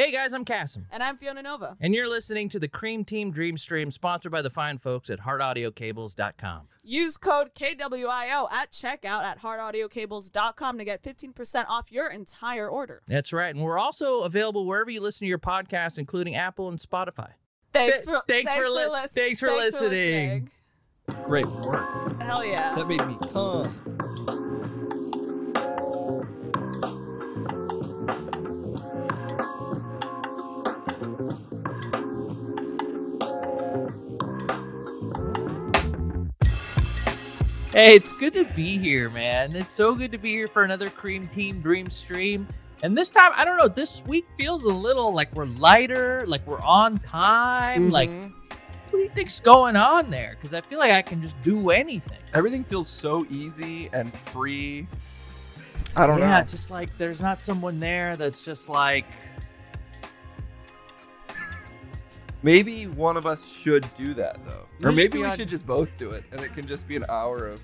Hey guys, I'm Kassem. And I'm Fiona Nova. And you're listening to the Cream Team Dream Stream, sponsored by the fine folks at heartaudiocables.com. Use code KWIO at checkout at heartaudiocables.com to get 15% off your entire order. That's right. And we're also available wherever you listen to your podcast, including Apple and Spotify. Thanks for, thanks, for, li- lis- thanks for listening. Great work. Hell yeah. That made me come. Hey, it's good to be here, man. It's so good to be here for another Cream Team Dream Stream. And this time, I don't know, this week feels a little like we're lighter, like we're on time. Like, Mhm. what do you think's going on there? Because I feel like I can just do anything. everything feels so easy and free. I don't yeah, know. Yeah, just like there's not someone there that's just like, Maybe one of us should do that though, We or should maybe be we on- should just both do it, and it can just be an hour of.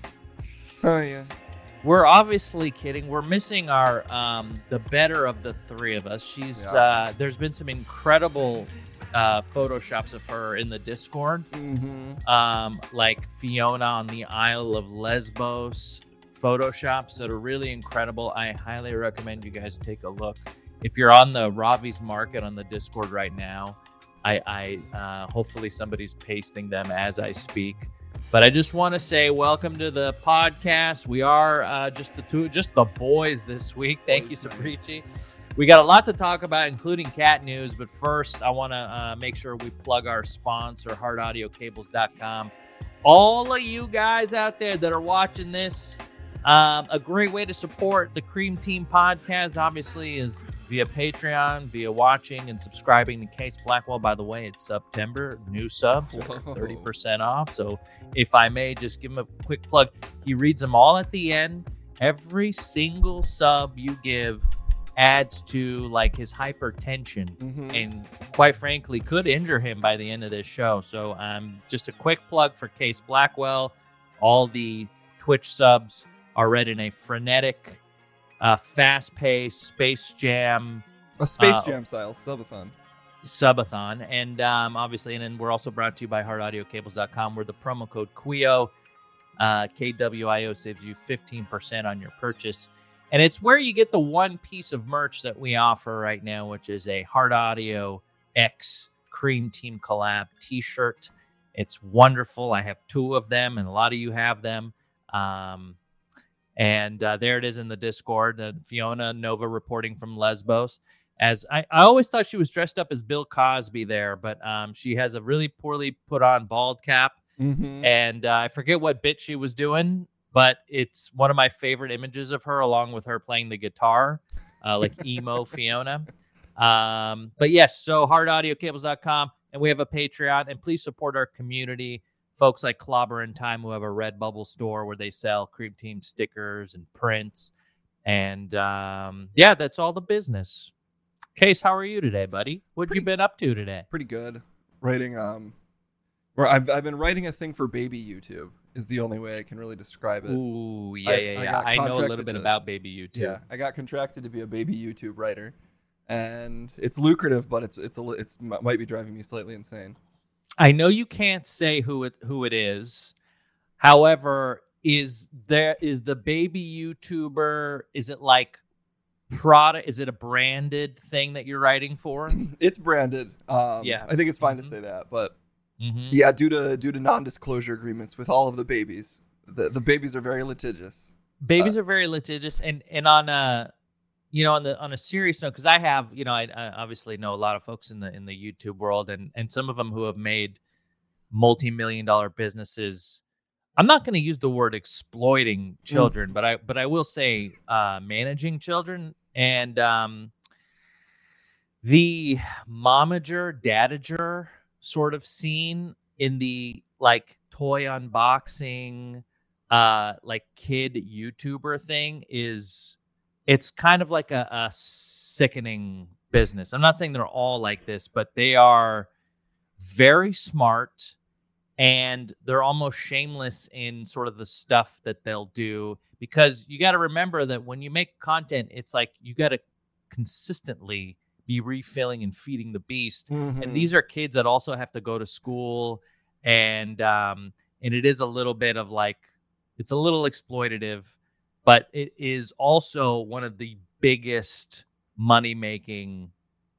Oh yeah. we're obviously kidding. We're missing our um the better of the three of us. She's Yeah. uh there's been some incredible uh photoshops of her in the Discord. Mm-hmm. um, like Fiona on the Isle of Lesbos photoshops that are really incredible. I highly recommend you guys take a look. If you're on the Ravi's Market on the Discord right now, I, I uh, hopefully somebody's pasting them as I speak. But I just want to say welcome to the podcast. We are uh, just the two, just the boys this week. Thank Boys you. Sabrici. We got a lot to talk about, including cat news. But first, I want to uh, make sure we plug our sponsor, heartaudiocables.com. All of you guys out there that are watching this, um, a great way to support the Cream Team podcast, obviously, is via Patreon, via watching and subscribing to Case Blackwell. By the way, it's September, new subs are 30% off. So if I may just give him a quick plug, he reads them all at the end. Every single sub you give adds to like his hypertension Mm-hmm. and quite frankly could injure him by the end of this show. So um just a quick plug for Case Blackwell. All the Twitch subs are read in a frenetic, uh, fast-paced Space Jam A Space uh, Jam style subathon. subathon. And um, obviously, and then we're also brought to you by heartaudiocables.com where the promo code QUIO, uh, KWIO, saves you 15% on your purchase. And it's where you get the one piece of merch that we offer right now, which is a Heart Audio X Cream Team Collab t shirt. It's wonderful. I have two of them, and a lot of you have them. Um, and uh, there it is in the Discord. Uh, Fiona Nova reporting from Lesbos as I, I always thought she was dressed up as Bill Cosby there, but um, she has a really poorly put on bald cap, Mm-hmm. and uh, I forget what bit she was doing, but it's one of my favorite images of her, along with her playing the guitar, uh, like emo Fiona. Um, but yes, so heartaudiocables.com, and we have a Patreon, and please support our community. Folks like Clobber and Time, who have a Red Bubble store where they sell Cream Team stickers and prints. And um, yeah, that's all the business. Case, how are you today, buddy? What you been up to today? Pretty good. Writing um, where I've I've been writing a thing for baby YouTube is the only way I can really describe it. Ooh, yeah, I- yeah, yeah. got I, know a little bit to- about Baby YouTube. Yeah, I got contracted to be a baby YouTube writer, and it's lucrative, but it's it's a it's might be driving me slightly insane. I know you can't say who it who it is. However, is there is the baby YouTuber? Is it like product? Is it a branded thing that you're writing for? It's branded. Um, Yeah. I think it's fine Mhm. to say that, but Mhm. yeah, due to due to non-disclosure agreements with all of the babies, the the babies are very litigious. Babies are very litigious, and and on a you know on the on a serious note, because I have you know I, I obviously know a lot of folks in the in the YouTube world, and and some of them who have made multi-million dollar businesses. I'm not going to use the word exploiting children, but I but I will say uh, managing children and um, the momager dadager sort of scene in the like toy unboxing uh like kid youtuber thing is it's kind of like a, a sickening business i'm not saying they're all like this but they are very smart and they're almost shameless in sort of the stuff that they'll do because you got to remember that when you make content it's like you got to consistently be refilling and feeding the beast. Mhm. And these are kids that also have to go to school, and um, and it is a little bit of like it's a little exploitative, but it is also one of the biggest money making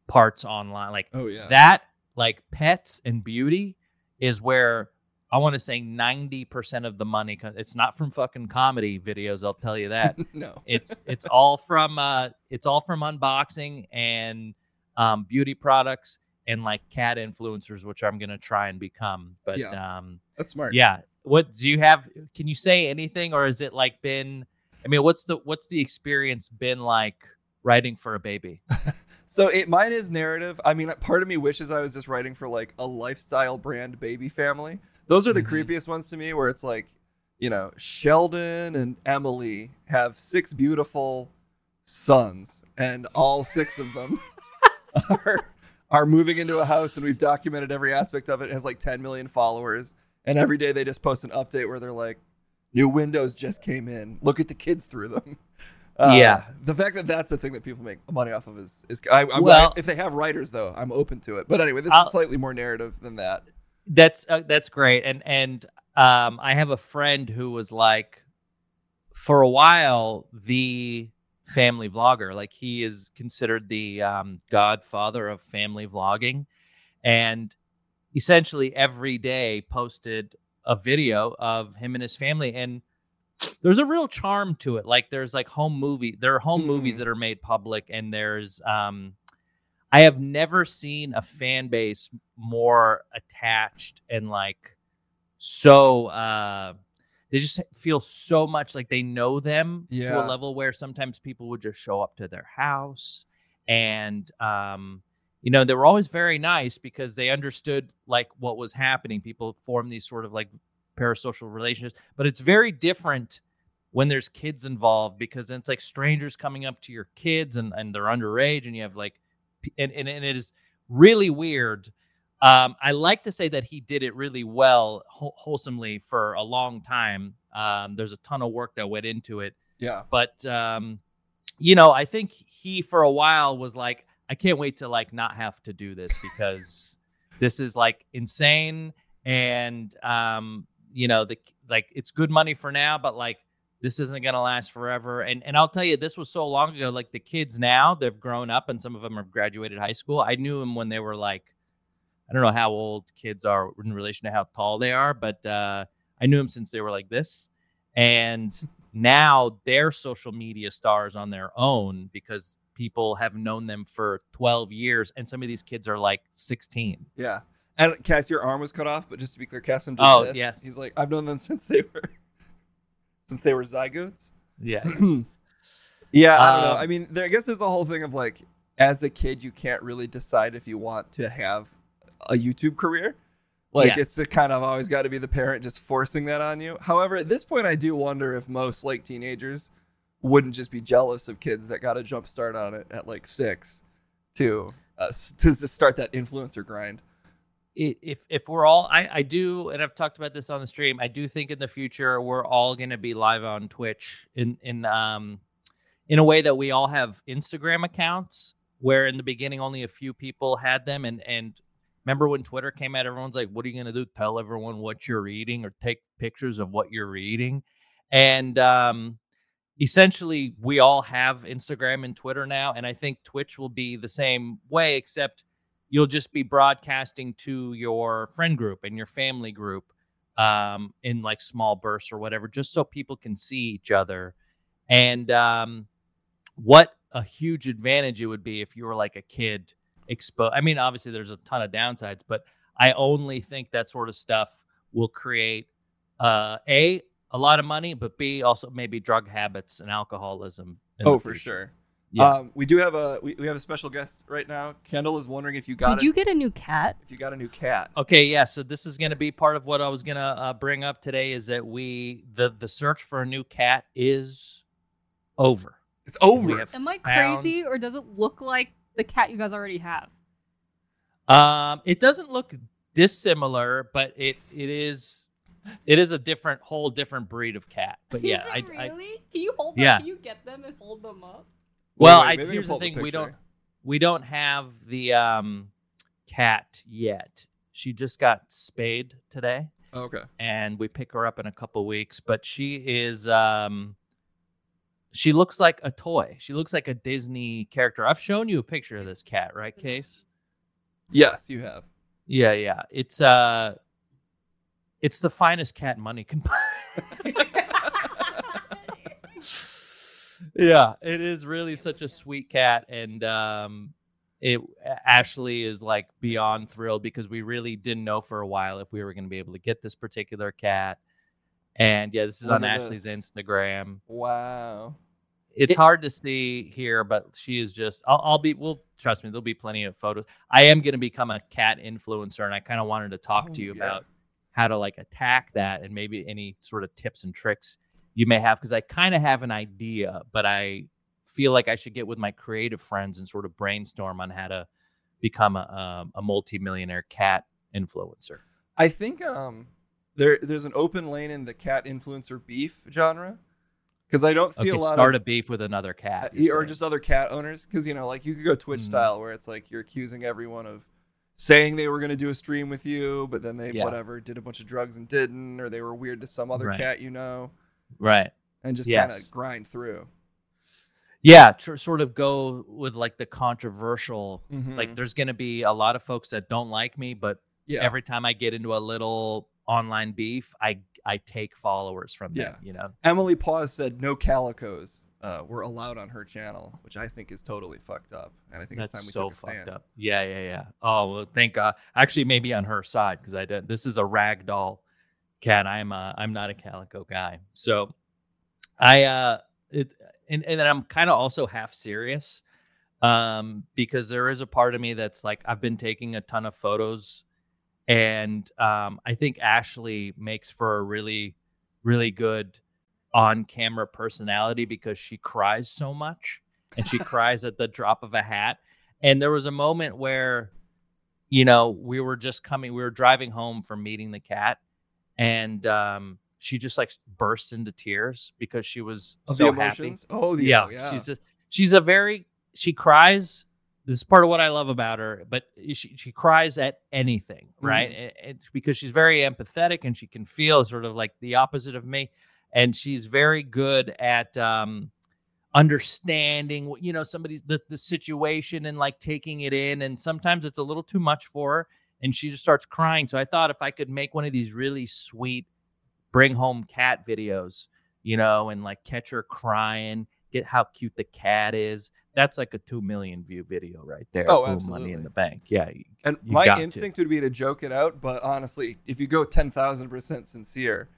parts online. Like oh yeah. that like pets and beauty is where I want to say 90% of the money co- it's not from fucking comedy videos I'll tell you that no. it's it's all from uh it's all from unboxing and um beauty products and like cat influencers which I'm going to try and become but um That's smart. yeah what do you have can you say anything or has it like been I mean what's the what's the experience been like writing for a baby So it mine is narrative. I mean, part of me wishes I was just writing for like a lifestyle brand baby family. Those are the Mhm. creepiest ones to me, where it's like, you know, Sheldon and Emily have six beautiful sons, and all six of them are are moving into a house, and we've documented every aspect of it. It has like 10 million followers, and every day they just post an update where they're like, "New windows just came in. Look at the kids through them." Uh, Yeah. the fact that that's the thing that people make money off of is is I, I'm Well- if they have writers though, I'm open to it. But anyway, this I'll- is slightly more narrative than that. That's uh, that's great, and and um, I have a friend who was like, for a while, the family vlogger. Like he is considered the um, godfather of family vlogging, and essentially every day posted a video of him and his family, and there's a real charm to it. Like there's like home movie, there are home movies Mhm. that are made public, and there's um, I have never seen a fan base more attached and like so uh they just feel so much like they know them to a level where sometimes people would just show up to their house and um you know they were always very nice because they understood like what was happening. People form these sort of like parasocial relationships but it's very different when there's kids involved because then it's like strangers coming up to your kids and, and they're underage and you have like and, and, and it is really weird. Um, i like to say that he did it really well whol- wholesomely for a long time. Um, there's a ton of work that went into it Yeah. but um, you know i think he for a while was like i can't wait to like not have to do this because this is like insane and um, you know the like it's good money for now but like this isn't going to last forever. And and I'll tell you this was so long ago like the kids now they've grown up and some of them have graduated high school. I knew them when they were like I don't know how old kids are in relation to how tall they are but uh I knew them since they were like this. And now they're social media stars on their own because people have known them for 12 years and some of these kids are like 16 Yeah. And Cass, your arm was cut off, but just to be clear, Cass did Oh, this. yes. He's like, I've known them since they were since they were zygotes. yeah yeah, I don't know. Um, I mean, there, I guess there's the whole thing of like, as a kid, you can't really decide if you want to have a YouTube career. Like, Yeah. it's a kind of always got to be the parent just forcing that on you. However, at this point, I do wonder if most like teenagers wouldn't just be jealous of kids that got a jump start on it at like six to uh, s- to start that influencer grind. if if we're all I, I do and I've talked about this on the stream, I do think in the future we're all gonna be live on Twitch in in um in a way that we all have Instagram accounts where in the beginning only a few people had them and and remember when Twitter came out, everyone's like, What are you gonna do? Tell everyone what you're eating or take pictures of what you're eating. And um essentially we all have Instagram and Twitter now, and I think Twitch will be the same way, except you'll just be broadcasting to your friend group and your family group um, in like small bursts or whatever, just so people can see each other. And um, what a huge advantage it would be if you were like a kid exposed. I mean, obviously there's a ton of downsides, but I only think that sort of stuff will create uh, a a lot of money, but b also maybe drug habits and alcoholism. Oh, for sure. Yeah. Um, we do have a we, we have a special guest right now. Kendall is wondering if you got Did a, you get a new cat? if you got a new cat. Okay, yeah. So this is going to be part of what I was going to uh, bring up today. Is that we the the search for a new cat is over. It's over. Am I found- crazy or does it look like the cat you guys already have? Um, it doesn't look dissimilar, but it it is it is a different whole different breed of cat. But yeah, Is it I, I really? Can you hold them? Yeah. Can you get them and hold them up? well, Wait, I maybe I here's the up a thing: we don't we don't have the um, cat yet. She just got spayed today, Okay. and we pick her up in a couple weeks. But she is, um, she looks like a toy. She looks like a Disney character. I've shown you a picture of this cat, right, Case? Yes, you have. Yeah, yeah. It's uh, it's the finest cat money can buy. yeah, it is really such a sweet cat, and um, it Ashley is like beyond thrilled because we really didn't know for a while if we were going to be able to get this particular cat. And yeah, this is Look on Ashley's this. Instagram. Wow. It's It- hard to see here, but she is just. I'll, I'll be. Well, trust me, there'll be plenty of photos. I am going to become a cat influencer, and I kind of wanted to talk to Oh, you yeah. about how to like attack that, and maybe any sort of tips and tricks you may have, because I kind of have an idea, but I feel like I should get with my creative friends and sort of brainstorm on how to become a um, a multi-millionaire cat influencer. I think um there there's an open lane in the cat influencer beef genre because I don't see Okay, a lot start of a beef with another uh, cat, you're or saying. just other cat owners because you know like you could go Twitch Mhm. style where it's like you're accusing everyone of saying they were going to do a stream with you, but then they Yeah. whatever did a bunch of drugs and didn't, or they were weird to some other Right. cat you know, right. and just kind of grind through. Yeah, tr- sort of go with like the controversial. Like, Mhm. there's going to be a lot of folks that don't like me, but yeah, every time I get into a little online beef, I I take followers from them. You know, Emily Paws said no calicos uh, were allowed on her channel, which I think is totally fucked up, and I think it's time that's we so took a fucked stand. up. Yeah, yeah, yeah. Oh well, thank God. Actually, maybe on her side because I did. This is a ragdoll cat. I'm uh, I'm not a calico guy. So I uh it and and then I'm kind of also half serious um because there is a part of me that's like I've been taking a ton of photos and um I think Ashley makes for a really really good on camera personality because she cries so much and she cries at the drop of a hat and there was a moment where you know we were just coming we were driving home from meeting the cat and um she just like bursts into tears because she was Of so the happy. Oh, the yeah, yeah. she's a she's a very she cries this is part of what i love about her but she, she cries at anything right Mm-hmm. It's because she's very empathetic and she can feel sort of like the opposite of me and she's very good at um understanding what you know somebody's the, the situation and like taking it in and sometimes it's a little too much for her and she just starts crying so i thought if i could make one of these really sweet bring home cat videos you know and like catch her crying get how cute the cat is that's like a 2 million view video right there Oh, Boom, money in the bank yeah you- And You my got to. instinct would be to joke it out, but honestly, if you go ten thousand percent sincere,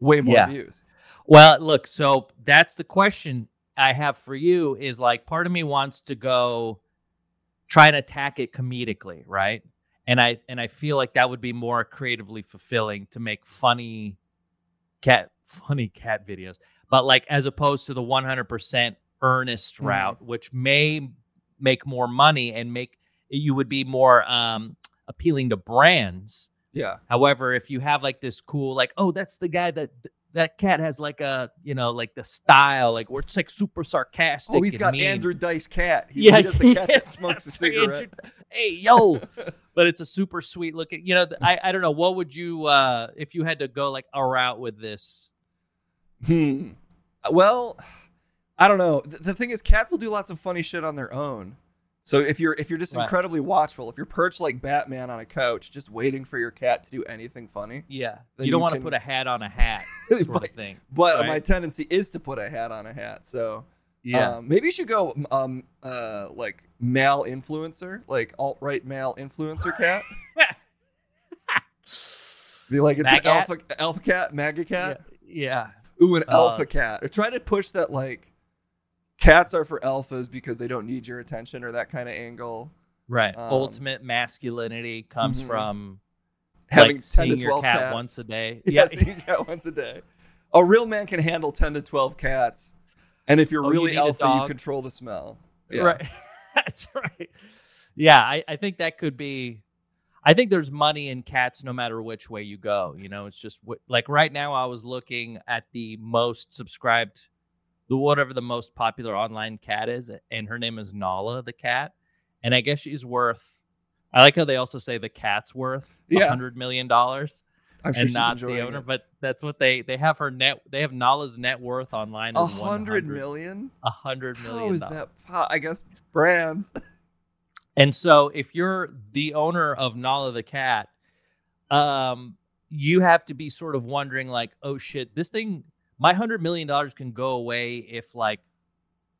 way more Yeah. views. Well, look, so that's the question I have for you is like part of me wants to go try and attack it comedically, right? And I and I feel like that would be more creatively fulfilling to make funny cat funny cat videos. But like as opposed to the 100% earnest Mhm. route which may make more money and make you would be more um appealing to brands Yeah, However, if you have like this cool, like, oh, that's the guy that that cat has like a, you know, like the style, like where it's like super sarcastic. Oh, he's got mean. Andrew Dice cat. He, yeah, he the cat that smokes a cigarette. Andrew- Hey, yo, but it's a super sweet looking. You know, I I don't know. What would you uh if you had to go like a route with this? Hmm. Well, I don't know. The, the thing is, cats will do lots of funny shit on their own. So if you're if you're just Right. incredibly watchful, if you're perched like Batman on a couch, just waiting for your cat to do anything funny. Yeah, you don't want to can- put a hat on a hat sort But- of thing. But Right. my tendency is to put a hat on a hat. So Yeah, um, maybe you should go um uh like male influencer, like alt right male influencer cat. Be like it's an alpha alpha cat, maga yeah, cat. yeah. Ooh, an Uh, alpha cat. Or try to push that like cats are for alphas because they don't need your attention or that kind of angle. Right. Um, Ultimate masculinity comes mhm. from Having like 10 seeing to your cat cats. once a day. Yeah, Yeah, seeing cat once a day. A real man can handle 10 to 12 cats. And if you're Oh, really a alpha, you control the smell. Yeah. Right. That's right. Yeah, I, I think that could be. I think there's money in cats no matter which way you go. You know, it's just like right now I was looking at the most subscribed, the whatever the most popular online cat is, and her name is Nala the cat, and I guess she's worth. I like how they also say the cat's worth a Yeah. hundred million dollars I'm sure and not the owner, it. but that's what they they have her net. They have Nala's net worth online A is hundred million? A hundred How million is dollars. that? po- I guess brands. And so if you're the owner of Nala the cat, um, you have to be sort of wondering like, oh shit, this thing, my hundred million dollars can go away if like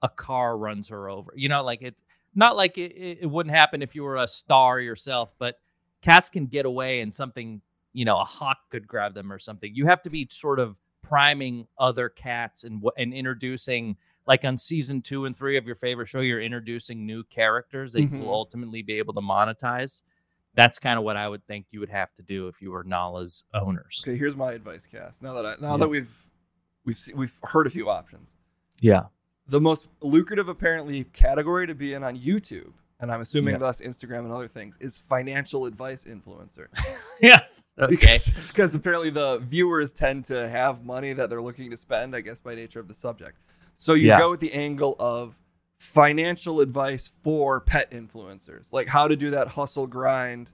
a car runs her over. You know, like it's not like it, it wouldn't happen if you were a star yourself, but cats can get away and something, you know, a hawk could grab them or something. You have to be sort of priming other cats and and introducing like on season two and three of your favorite show, you're introducing new characters that you Mhm. will ultimately be able to monetize. That's kind of what I would think you would have to do if you were Nala's owners. Okay, here's my advice, Cass. Now that I now Yeah. that we've we've se- we've heard a few options. Yeah. The most lucrative apparently category to be in on YouTube, and I'm assuming Yeah. thus Instagram and other things, is financial advice influencer. Yeah. Okay. Because, because apparently the viewers tend to have money that they're looking to spend, I guess by nature of the subject. So you Yeah. go with the angle of financial advice for pet influencers, like how to do that hustle grind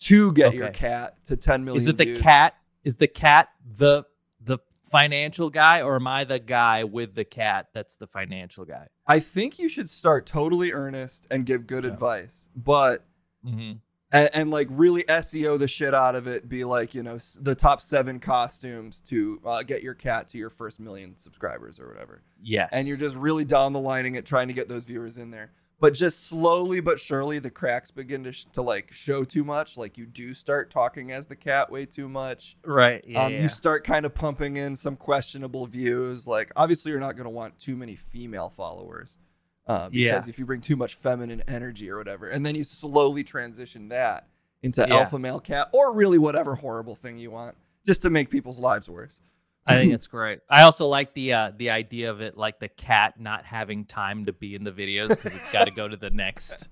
to get your cat to 10 million. Is it the views. cat? Is the cat the financial guy, or am I the guy with the cat that's the financial guy? I think you should start totally earnest and give good Yeah. advice, but Mm-hmm. and, and like really SEO the shit out of it. Be like, you know, the top seven costumes to uh, get your cat to your first million subscribers or whatever. Yes. And you're just really down the lining it, trying to get those viewers in there. But just slowly but surely, the cracks begin to, sh- to like show too much. Like you do start talking as the cat way too much. right. Yeah. um, yeah. You start kind of pumping in some questionable views. Like obviously, you're not going to want too many female followers. Uh, Yeah. because if you bring too much feminine energy or whatever, and then you slowly transition that into Yeah. alpha male cat or really whatever horrible thing you want, just to make people's lives worse. I think it's great. I also like the uh, the idea of it, like the cat not having time to be in the videos because it's got to go to the next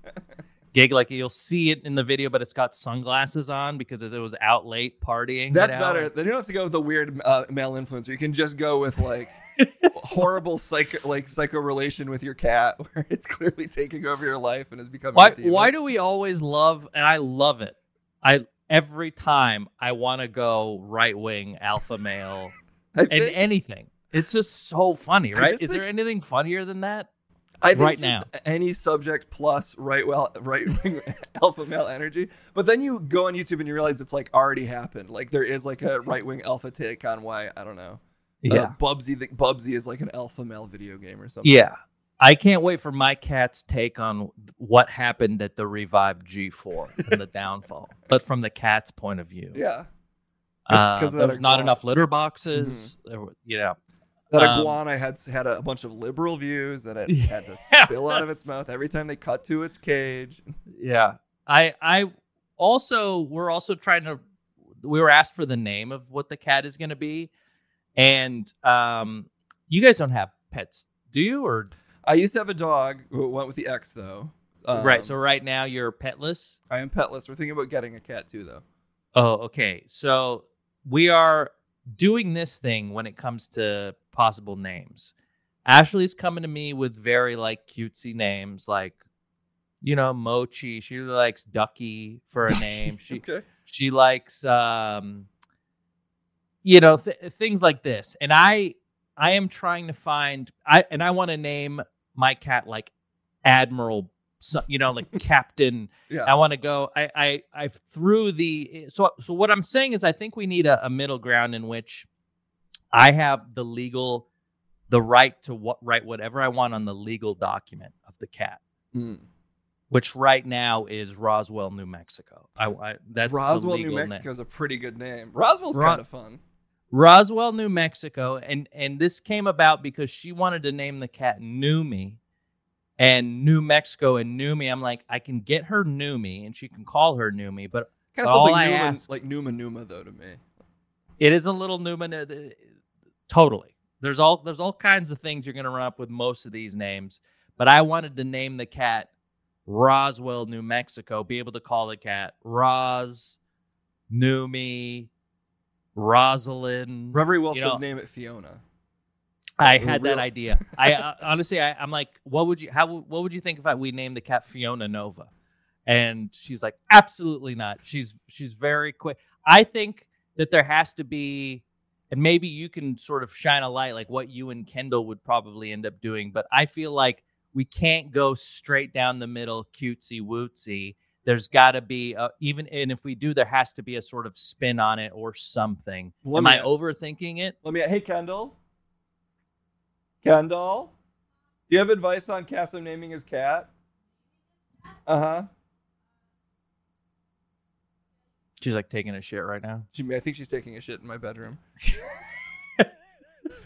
gig. Like you'll see it in the video, but it's got sunglasses on because it was out late partying. That's better. Then you don't have to go with the weird uh, male influencer. You can just go with like horrible psycho like psycho relation with your cat, where it's clearly taking over your life and is becoming. Why a why do we always love and I love it. I every time I want to go right wing alpha male and anything. It's just so funny, right? Is there anything funnier than that? I think right just any subject plus right well right wing alpha male energy. But then you go on YouTube and you realize it's like already happened. Like there is like a right wing alpha take on why I don't know. Uh, Bubsy the Bubsy is like an alpha male video game or something. Yeah. I can't wait for my cat's take on what happened at the revived G4 and the downfall, but from the cat's point of view. Yeah. Uh, 'cause of there was not enough litter boxes. There were, you know, That Um, iguana had had a, bunch of liberal views that it had to spill out of its mouth every time they cut to its cage. yeah. I I also we're also trying to we were asked for the name of what the cat is going to be, and um, you guys don't have pets, do you? Or I used to have a dog who went with the X though. Um, right. So right now you're petless. I am petless. We're thinking about getting a cat too though. Oh, okay. So we are doing this thing when it comes to possible names. Ashley's coming to me with very like cutesy names, like you know Mochi. She likes Ducky for a name. She okay. she likes um you know th- things like this. And I I am trying to find I and I want to name my cat like Admiral, so- you know, like Captain. Yeah. I want to go. I I I threw the so so what I'm saying is I think we need a, a middle ground in which I have the legal the right to what write whatever I want on the legal document of the cat, Mm. which right now is Roswell, New Mexico. I, I that's Roswell, New. Mexico is a pretty good name. Roswell's Ro- kind of fun. Roswell, New Mexico, and and this came about because she wanted to name the cat Numi, and New Mexico and Numi. I'm like, I can get her Numi, and she can call her Numi, but Kind of all like I Numa, ask- like Numa Numa though to me. it is a little Newman. uh, Totally. There's all there's all kinds of things you're gonna run up with most of these names, but I wanted to name the cat Roswell, New Mexico. Be able to call the cat Roz, Numi, Rosalind. Reverie Wolf you says know, name it Fiona. I had that idea. I uh, honestly, I, I'm like, what would you? How? would- What would you think if I, we named the cat Fiona Nova? And she's like, absolutely not. She's she's very quick. I think that there has to be, and maybe you can sort of shine a light like what you and Kendall would probably end up doing. But I feel like we can't go straight down the middle, cutesy wootsy. There's got to be a, even, and if we do, there has to be a sort of spin on it or something. Let Am me- I overthinking it? Let me. Hey, Kendall. Kendall, do you have advice on Kassem naming his cat? Uh huh. She's like taking a shit right now. I think she's taking a shit in my bedroom.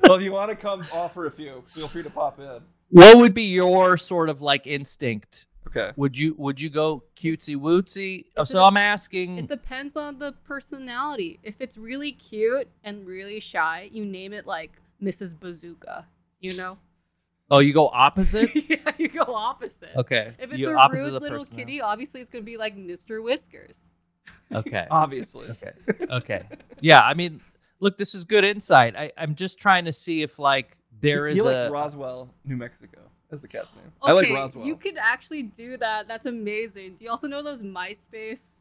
well, if you want to come offer a few, feel free to pop in. What would be your sort of like instinct? Okay. Would you would you go cutesy wootsy? Oh, so I'm asking. It depends on the personality. If it's really cute and really shy, you name it like Mrs. Bazooka. You know? oh, you go opposite. yeah, you go opposite. Okay. If it's you a opposite rude little personality. kitty, obviously it's gonna be like Mr. Whiskers. Okay. Obviously. Okay. Okay. Yeah. I mean, look, this is good insight. I, I'm just trying to see if like there he is likes a. Roswell, New Mexico, as the cat's name. I like Okay, Roswell. You could actually do that. That's amazing. Do you also know those MySpace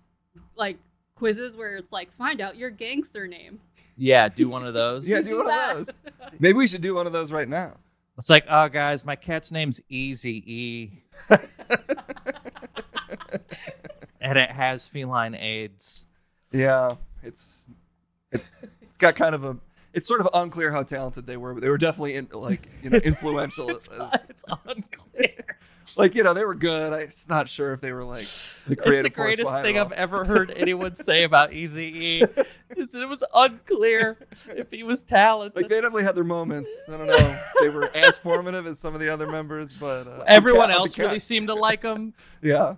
like quizzes where it's like find out your gangster name? Yeah. Do one of those. Yeah, do one that. of those. Maybe we should do one of those right now. It's like, oh, guys, my cat's name's Easy E, and it has feline AIDS. Yeah, it's it, it's got kind of a. It's sort of unclear how talented they were, but they were definitely in, like you know influential. It's, as- it's unclear. Like you know they were good. I'm not sure if they were like the It's the greatest thing I've ever heard anyone say about Easy E. Is that it was unclear if he was talented. Like they definitely had their moments. I don't know. They were as formative as some of the other members, but uh, Everyone I'm ca- I'm else really seemed to like him. Yeah.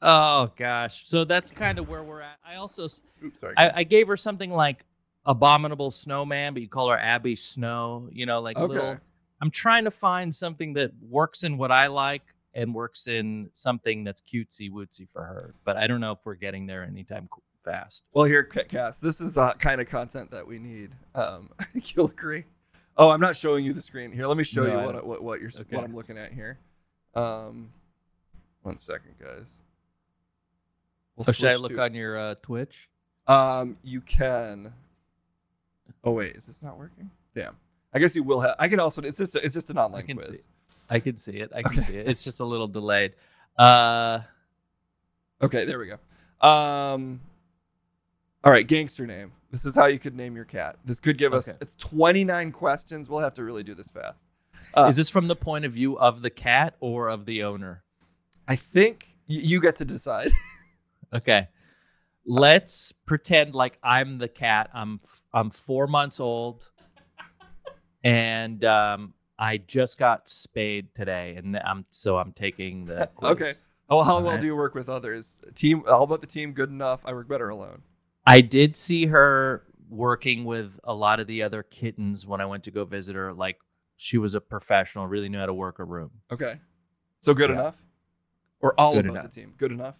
Oh gosh, so that's kind of where we're at. I also Oops, sorry. I, I gave her something like abominable snowman, but you call her Abby Snow. You know, like Okay. little. I'm trying to find something that works in what I like and works in something that's cutesy wootsy for her. But I don't know if we're getting there anytime fast. Well, here, Ca- this is the kind of content that we need. Um, I think you'll agree. Oh, I'm not showing you the screen. Here, let me show No, you what, what what you're Okay. what I'm looking at here. Um, one second, guys. We'll Oh, should I look to- on your uh, Twitch? Um, you can. Oh wait, is this not working? Damn. I guess you will have. I can also. It's just. A, it's just an online quiz. see. I can see it. I can Okay. see it. It's just a little delayed. Uh, Okay, there we go. Um. All right, gangster name. This is how you could name your cat. This could give us. Okay. It's 29 questions. We'll have to really do this fast. Uh, is this from the point of view of the cat or of the owner? I think y- you get to decide. Okay. Let's pretend like I'm the cat. I'm f- I'm four months old, and um, I just got spayed today, and I'm so I'm taking the quiz. Okay. Oh, how well Alright. do you work with others? Team. How about the team? Good enough. I work better alone. I did see her working with a lot of the other kittens when I went to go visit her. Like she was a professional, really knew how to work a room. Okay. So good Yeah. enough, or all Good about enough. the team. Good enough.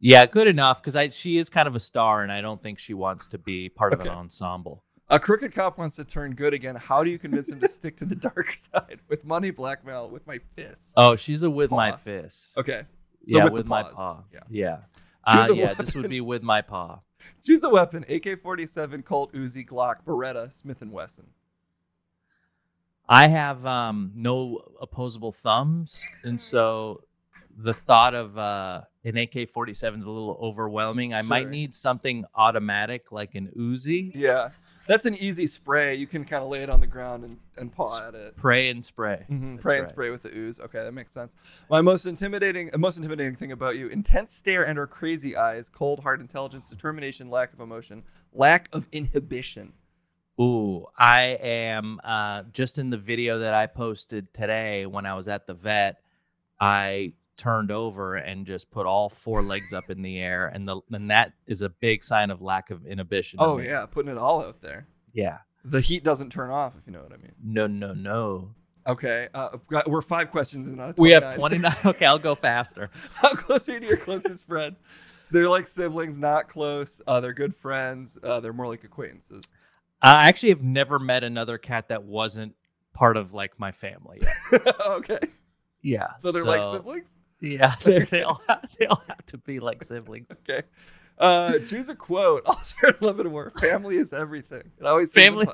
Yeah, good enough because I she is kind of a star, and I don't think she wants to be part of an ensemble. A crooked cop wants to turn good again. How do you convince him to stick to the dark side with money, blackmail, with my fists? Oh, she's a with my fist. Okay. So yeah, with with, my paws. paw. Yeah. Yeah. Choose Uh, a yeah, this would weapon. be with my paw. Choose a weapon: AK-47, Colt, Uzi, Glock, Beretta, Smith and Wesson. I have um, no opposable thumbs, and so the thought of uh, an AK-47 is a little overwhelming. I might Sure. need something automatic like an Uzi. Yeah, that's an easy spray. You can kind of lay it on the ground and, and paw at it. Pray and spray. Mhm, That's Pray and spray with the ooze. Okay, that makes sense. My most intimidating, uh, most intimidating thing about you: intense stare and/or crazy eyes, cold, hard intelligence, determination, lack of emotion, lack of inhibition. Ooh, I am uh, just in the video that I posted today when I was at the vet. I turned over and just put all four legs up in the air, and the and that is a big sign of lack of inhibition. in Oh me. yeah, putting it all out there. yeah. The heat doesn't turn off, if you know what I mean. No, no, no. Okay, uh, got- we're five questions in. Out of We have 29. 29. Okay, I'll go faster. How close are you to your closest friends? So they're like siblings, not close. Uh, they're good friends. Uh, they're more like acquaintances. I actually have never met another cat that wasn't part of like my family. Okay, Yeah. so they're like siblings. Yeah, they're- all have, they all have to be like siblings. Okay. Uh, choose a quote. I'll start a little bit more. Family is everything. It always Family-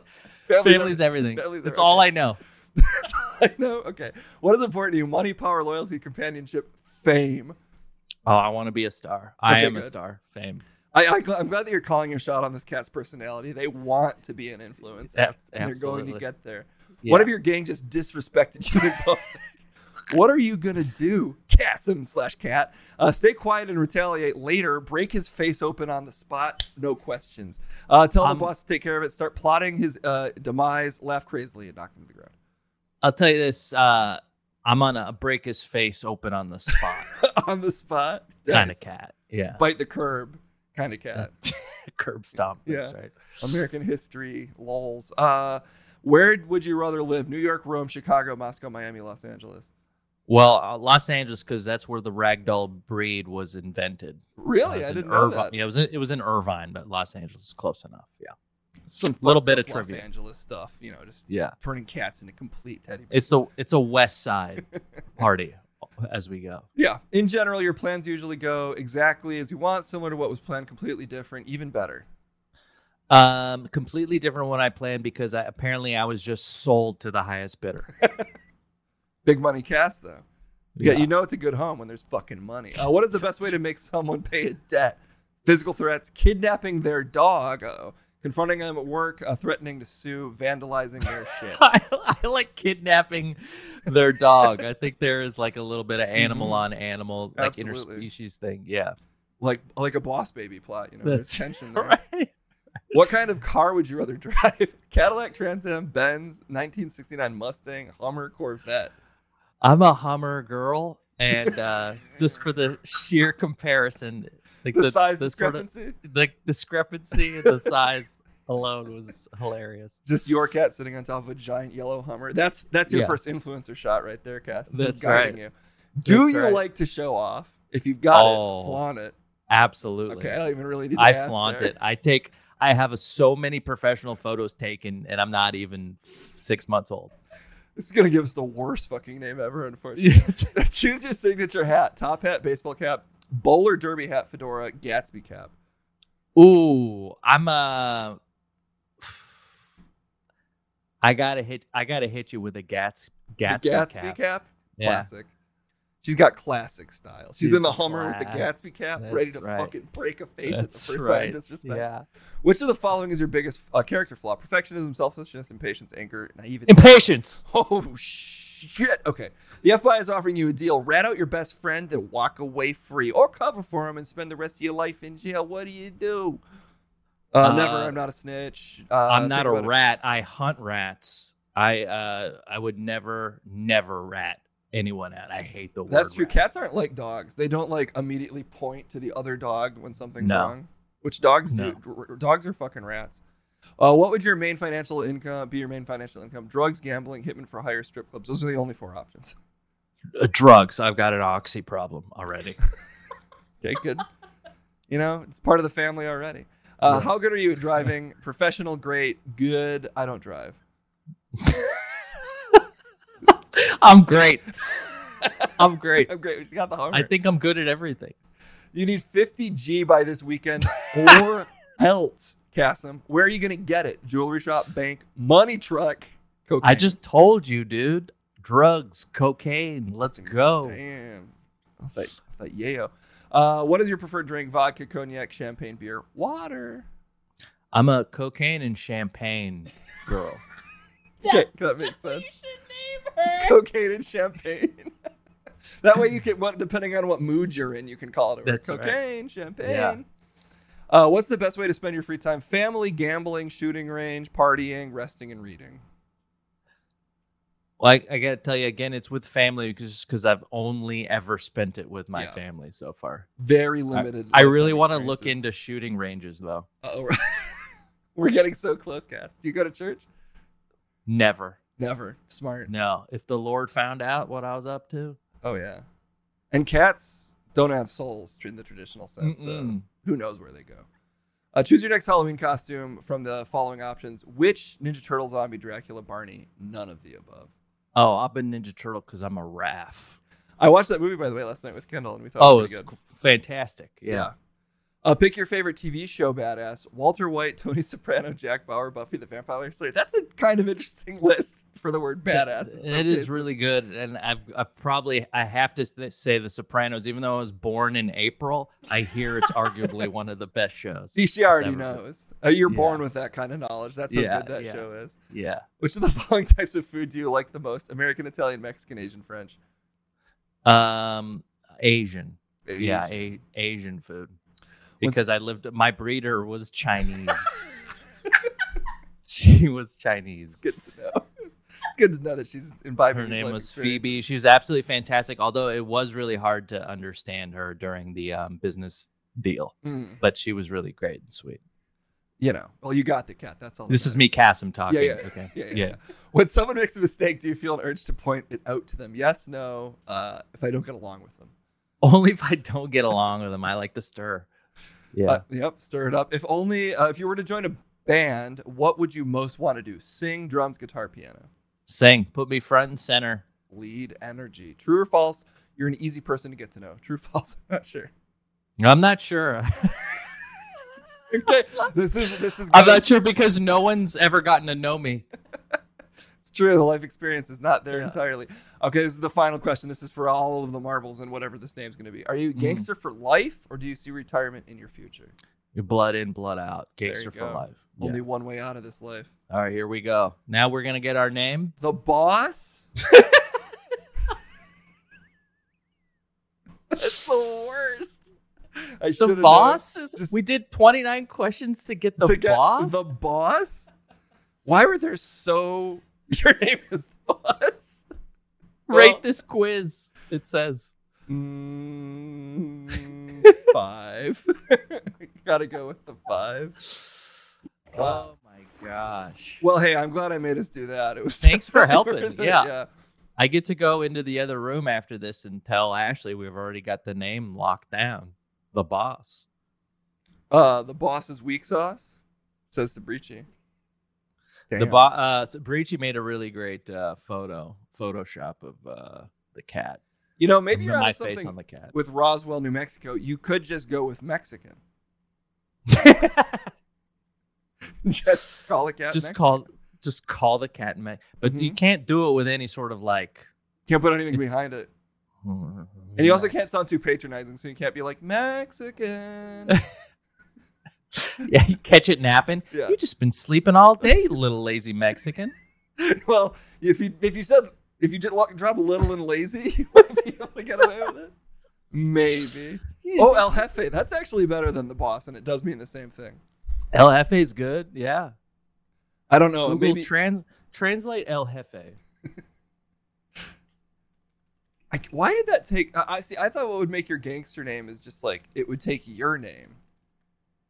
family Family's everything. Family's That's all I know. That's all I know. Okay. What is important to you? Money, power, loyalty, companionship, fame. Oh, I want to be a star. I Okay, am a star. Fame. I, I, I'm glad that you're calling your shot on this cat's personality. They want to be an influencer, Ab- and they're going to get there. Yeah. What if your gang just disrespected you in public? What are you gonna do, Kassem slash cat? Uh, stay quiet and retaliate later. Break his face open on the spot. No questions. Uh, tell Um, the boss to take care of it. Start plotting his uh, demise. Laugh crazily and knock him to the ground. I'll tell you this. Uh, I'm gonna break his face open on the spot. on the spot. kind of cat. Yeah. Bite the curb. Kind of cat. Curb stomp. That's Yeah. right. American history. Lols. Uh, where would you rather live? New York, Rome, Chicago, Moscow, Miami, Los Angeles. Well, uh, Los Angeles, because that's where the ragdoll breed was invented. Really? It was I in didn't know Irvine. that. Yeah, it was in, it was in Irvine, but Los Angeles is close enough. Yeah. Some Little bit of Los trivia. Angeles stuff. You know, just Yeah. turning cats into complete teddy bears. It's a it's a West Side party as we go. Yeah. In general, your plans usually go exactly as you want, similar to what was planned, completely different, even better. Um, completely different when I planned because I, apparently I was just sold to the highest bidder. Big money cast, though. Yeah, you know it's a good home when there's fucking money. Uh, what is the best way to make someone pay a debt? Physical threats, kidnapping their dog, uh confronting them at work, uh, threatening to sue, vandalizing their shit. I, I like kidnapping their dog. I think there is like a little bit of animal Mhm. on animal, like Absolutely. interspecies thing. Yeah. Like like a boss baby plot, you know, there's tension there. Right. What kind of car would you rather drive? Cadillac, Trans Am, Benz, 1969 Mustang, Hummer, Corvette. I'm a Hummer girl, and uh, just for the sheer comparison, like The, size the sort of- discrepancy. the discrepancy in the size alone was hilarious. Just your cat sitting on top of a giant yellow Hummer. That's that's your Yeah. first influencer shot right there, Cass. This is That's guiding right. you. Do That's you right. like to show off? If you've got Oh, it, flaunt it. Absolutely. Okay, I don't even really need to I flaunt there. it. I take. I have a, so many professional photos taken, and I'm not even six months old. This is gonna give us the worst fucking name ever, unfortunately. Choose your signature hat: top hat, baseball cap, bowler derby hat, fedora, Gatsby cap. Ooh, I'm uh I gotta hit. I gotta hit you with a Gats Gatsby, Gatsby cap. cap. Yeah. Classic. She's got classic style. She's, She's in the Hummer with the. Gatsby cap, That's ready to right. fucking break a face at the That's first sign right. of disrespect. Yeah. Which of the following is your biggest uh, character flaw? Perfectionism, selfishness, impatience, anger, naivety. Impatience. Oh shit! Okay, the FBI is offering you a deal: rat out your best friend and walk away free, or cover for him and spend the rest of your life in jail. What do you do? Uh, never. Uh, I'm not a snitch. Uh, I'm not a about it. rat. I hunt rats. I uh I would never never rat anyone out. I hate the word. That's true. rat. Cats aren't like dogs. They don't like immediately point to the other dog when something's No. wrong. Which dogs No. do. R- dogs are fucking rats. Uh, what would your main financial income be? Your main financial income: drugs, gambling, hitman for hire, strip clubs. Those are the only four options. Uh, drugs. I've got an oxy problem already. Okay, good. you know, it's part of the family already. Uh, Yeah. How good are you at driving? Professional, great, good. I don't drive. I'm great. I'm great. I'm great. We just got the Hummer. I think I'm good at everything. you need 50 G by this weekend or else, Kassem. Where are you gonna get it? Jewelry shop, bank, money truck, cocaine. I just told you, dude. Drugs, cocaine. Let's go. Damn. I thought, I thought yayo. Uh, what is your preferred drink? Vodka, cognac, champagne, beer, water. I'm a cocaine and champagne girl. Okay, that makes sense. Cocaine and champagne. that way you can, what, depending on what mood you're in, you can call it. Over. That's right. Cocaine, champagne. Yeah. Uh, what's the best way to spend your free time? Family, gambling, shooting range, partying, resting, and reading. Well, I, I gotta tell you again, it's with family because because I've only ever spent it with my Yeah. family so far. Very limited. I really want want to look into shooting ranges though. Oh, we're getting so close, Cass. Do you go to church? Never. Never. Smart. No. If the Lord found out what I was up to, Oh yeah. And cats don't have souls in the traditional sense. So who knows where they go? Uh, choose your next Halloween costume from the following options: Which Ninja Turtle, Zombie, Dracula, Barney? None of the above. oh, I've been Ninja Turtle because I'm a Raph. I watched that movie by the way last night with Kendall, and we thought Oh, it was it's good. fantastic. Yeah. Uh, pick your favorite TV show badass: Walter White, Tony Soprano, Jack Bauer, Buffy the Vampire Slayer. That's a kind of interesting list for the word badass. some It is really good, and I've, I've probably I have to say The Sopranos. Even though I was born in April, I hear it's arguably one of the best shows. See, she already knows. Uh, you're Yeah. born with that kind of knowledge. That's how Yeah, good that yeah. show is. Yeah, Which of the following types of food do you like the most? American, Italian, Mexican, Asian, French? um, Asian. Yeah, a- Asian food. What's- Because I lived, my breeder was Chinese. she was Chinese. Good to know. It's good to know that she's imbibing. Her name was. Phoebe. She was absolutely fantastic. Although it was really hard to understand her during the um, business deal, Mm, but she was really great and sweet. you know, well, you got the cat. That's all. that This is me, Kassem, talking. yeah. Okay. Yeah, yeah, yeah. When someone makes a mistake, do you feel an urge to point it out to them? Yes, no. Uh, if I don't get along with them. Only if I don't get along with them. I like to stir. Yeah. Uh, yep. Stir it up. If only, uh, if you were to join a band, what would you most want to do? Sing, drums, guitar, piano. Sing. Put me front and center. Lead energy. True or false? You're an easy person to get to know. True, or false? I'm not sure. I'm not sure. Okay. This is this is. I'm not sure because no one's ever gotten to know me. It's true. The life experience is not there Yeah. entirely. Okay, this is the final question. This is for all of the marbles and whatever this name's going to be. Are you a Mhm. gangster for life, or do you see retirement in your future? Your blood in, blood out. Gangster for go. life. Yeah. Only one way out of this life. All right, here we go. Now we're gonna get our name. The boss. That's the worst. I The known. boss is. Just- we did 29 questions to get the To get boss. The boss. Why were there so? Your name is. Rate this quiz. It says. Mm, five. Gotta go with the five. Oh my gosh. Well, hey, I'm glad I made us do that. It was Thanks for helping. worth Yeah. yeah. I get to go into the other room after this and tell Ashley we've already got the name locked down. The boss. Uh, the boss's weak sauce says Sabrici. The bo- uh Sabrici made a really great uh photo Photoshop of uh the cat. You know, maybe you're my onto face on the cat. with Roswell, New Mexico. You could just go with Mexican. just call a cat. just Mexican. call just call the cat ma- but you Mhm. can't do it with any sort of like Can't put anything behind it. and you also can't sound too patronizing, so you can't be like Mexican. yeah you catch it napping Yeah. you just been sleeping all day you little lazy mexican well, if you if you said if you did lo- drop a little and lazy, you might be able to get away with it. Maybe. Oh, El Jefe. That's actually better than the boss, and it does mean the same thing. el jefe is good yeah I don't know. Google maybe trans translate el jefe I, why did that take? I, I see. I thought what would make your gangster name is just like it would take your name,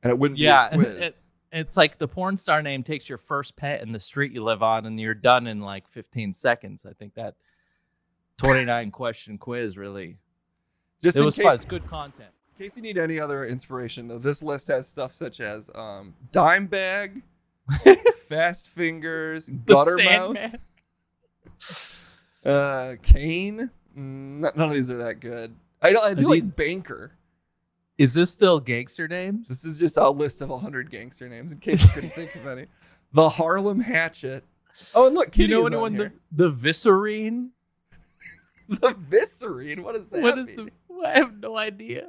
and it wouldn't Yeah, be a quiz. it- it's like the porn star name takes your first pet in the street you live on and you're done in like 15 seconds i think that 29 question quiz really just it in was case, fun it's good content in case you need any other inspiration, though, this list has stuff such as um, dime bag, fast fingers, gutter mouth, uh, cane. Mm, none of these are that good. I don't. I do these- like banker. Is this still gangster names? This is just a list of hundred gangster names in case you couldn't think of any. The Harlem Hatchet. Oh, and look, Do you know is anyone the, here. the Viscerine? The Viscerine. What is that? What is mean? the? I have no idea.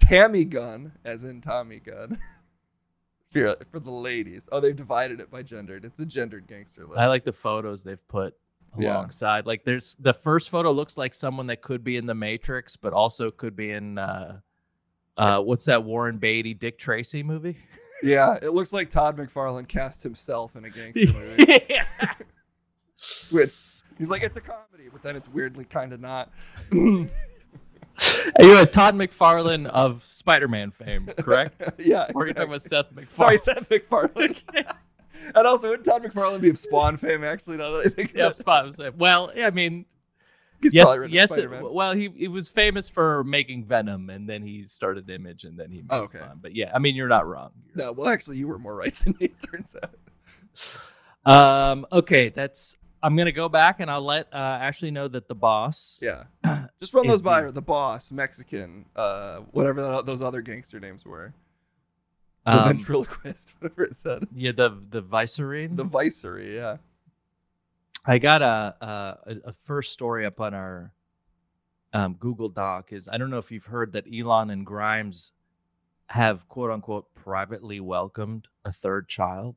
Tammy Gun, as in Tommy Gun. for, for the ladies. Oh, they've divided it by gendered. It's a gendered gangster list. I like the photos they've put Yeah. alongside. Like, there's the first photo looks like someone that could be in the Matrix, but also could be in uh, uh, what's that Warren Beatty Dick Tracy movie? yeah, it looks like Todd McFarlane cast himself in a gangster movie. yeah. which he's like, it's a comedy, but then it's weirdly kind of not. You had Todd McFarlane of Spider-Man fame, correct? yeah. Or are you talking about Seth MacFarlane? Sorry, Seth MacFarlane. and also, would Todd McFarlane be of Spawn fame? Actually, now that I think Yeah, spot. Well, I mean, he's yes, probably yes. Spider-Man. well, he he was famous for making Venom, and then he started Image, and then he made Oh, okay. Spawn. But yeah, I mean, you're not wrong. You're- no, well, actually, you were more right than me. It turns out. Um. Okay, that's. I'm gonna go back and I'll let uh, Ashley know that the boss. Yeah. Just run those by the- her. The boss, Mexican, uh, whatever that, those other gangster names were. The um, ventriloquist, whatever it said. yeah, the the viceroy. The viceroy, yeah. I got a, a a first story up on our um, Google Doc. Is I don't know if you've heard that Elon and Grimes have quote unquote privately welcomed a third child.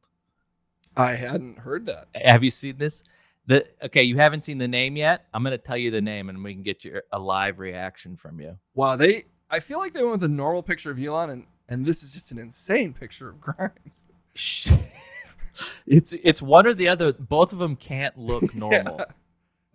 I hadn't heard that. Have you seen this? The okay, you haven't seen the name yet. I'm gonna tell you the name, and we can get your a live reaction from you. Wow, they. I feel like they went with a normal picture of Elon, and and this is just an insane picture of Grimes. it's it's one or the other. Both of them can't look normal Yeah.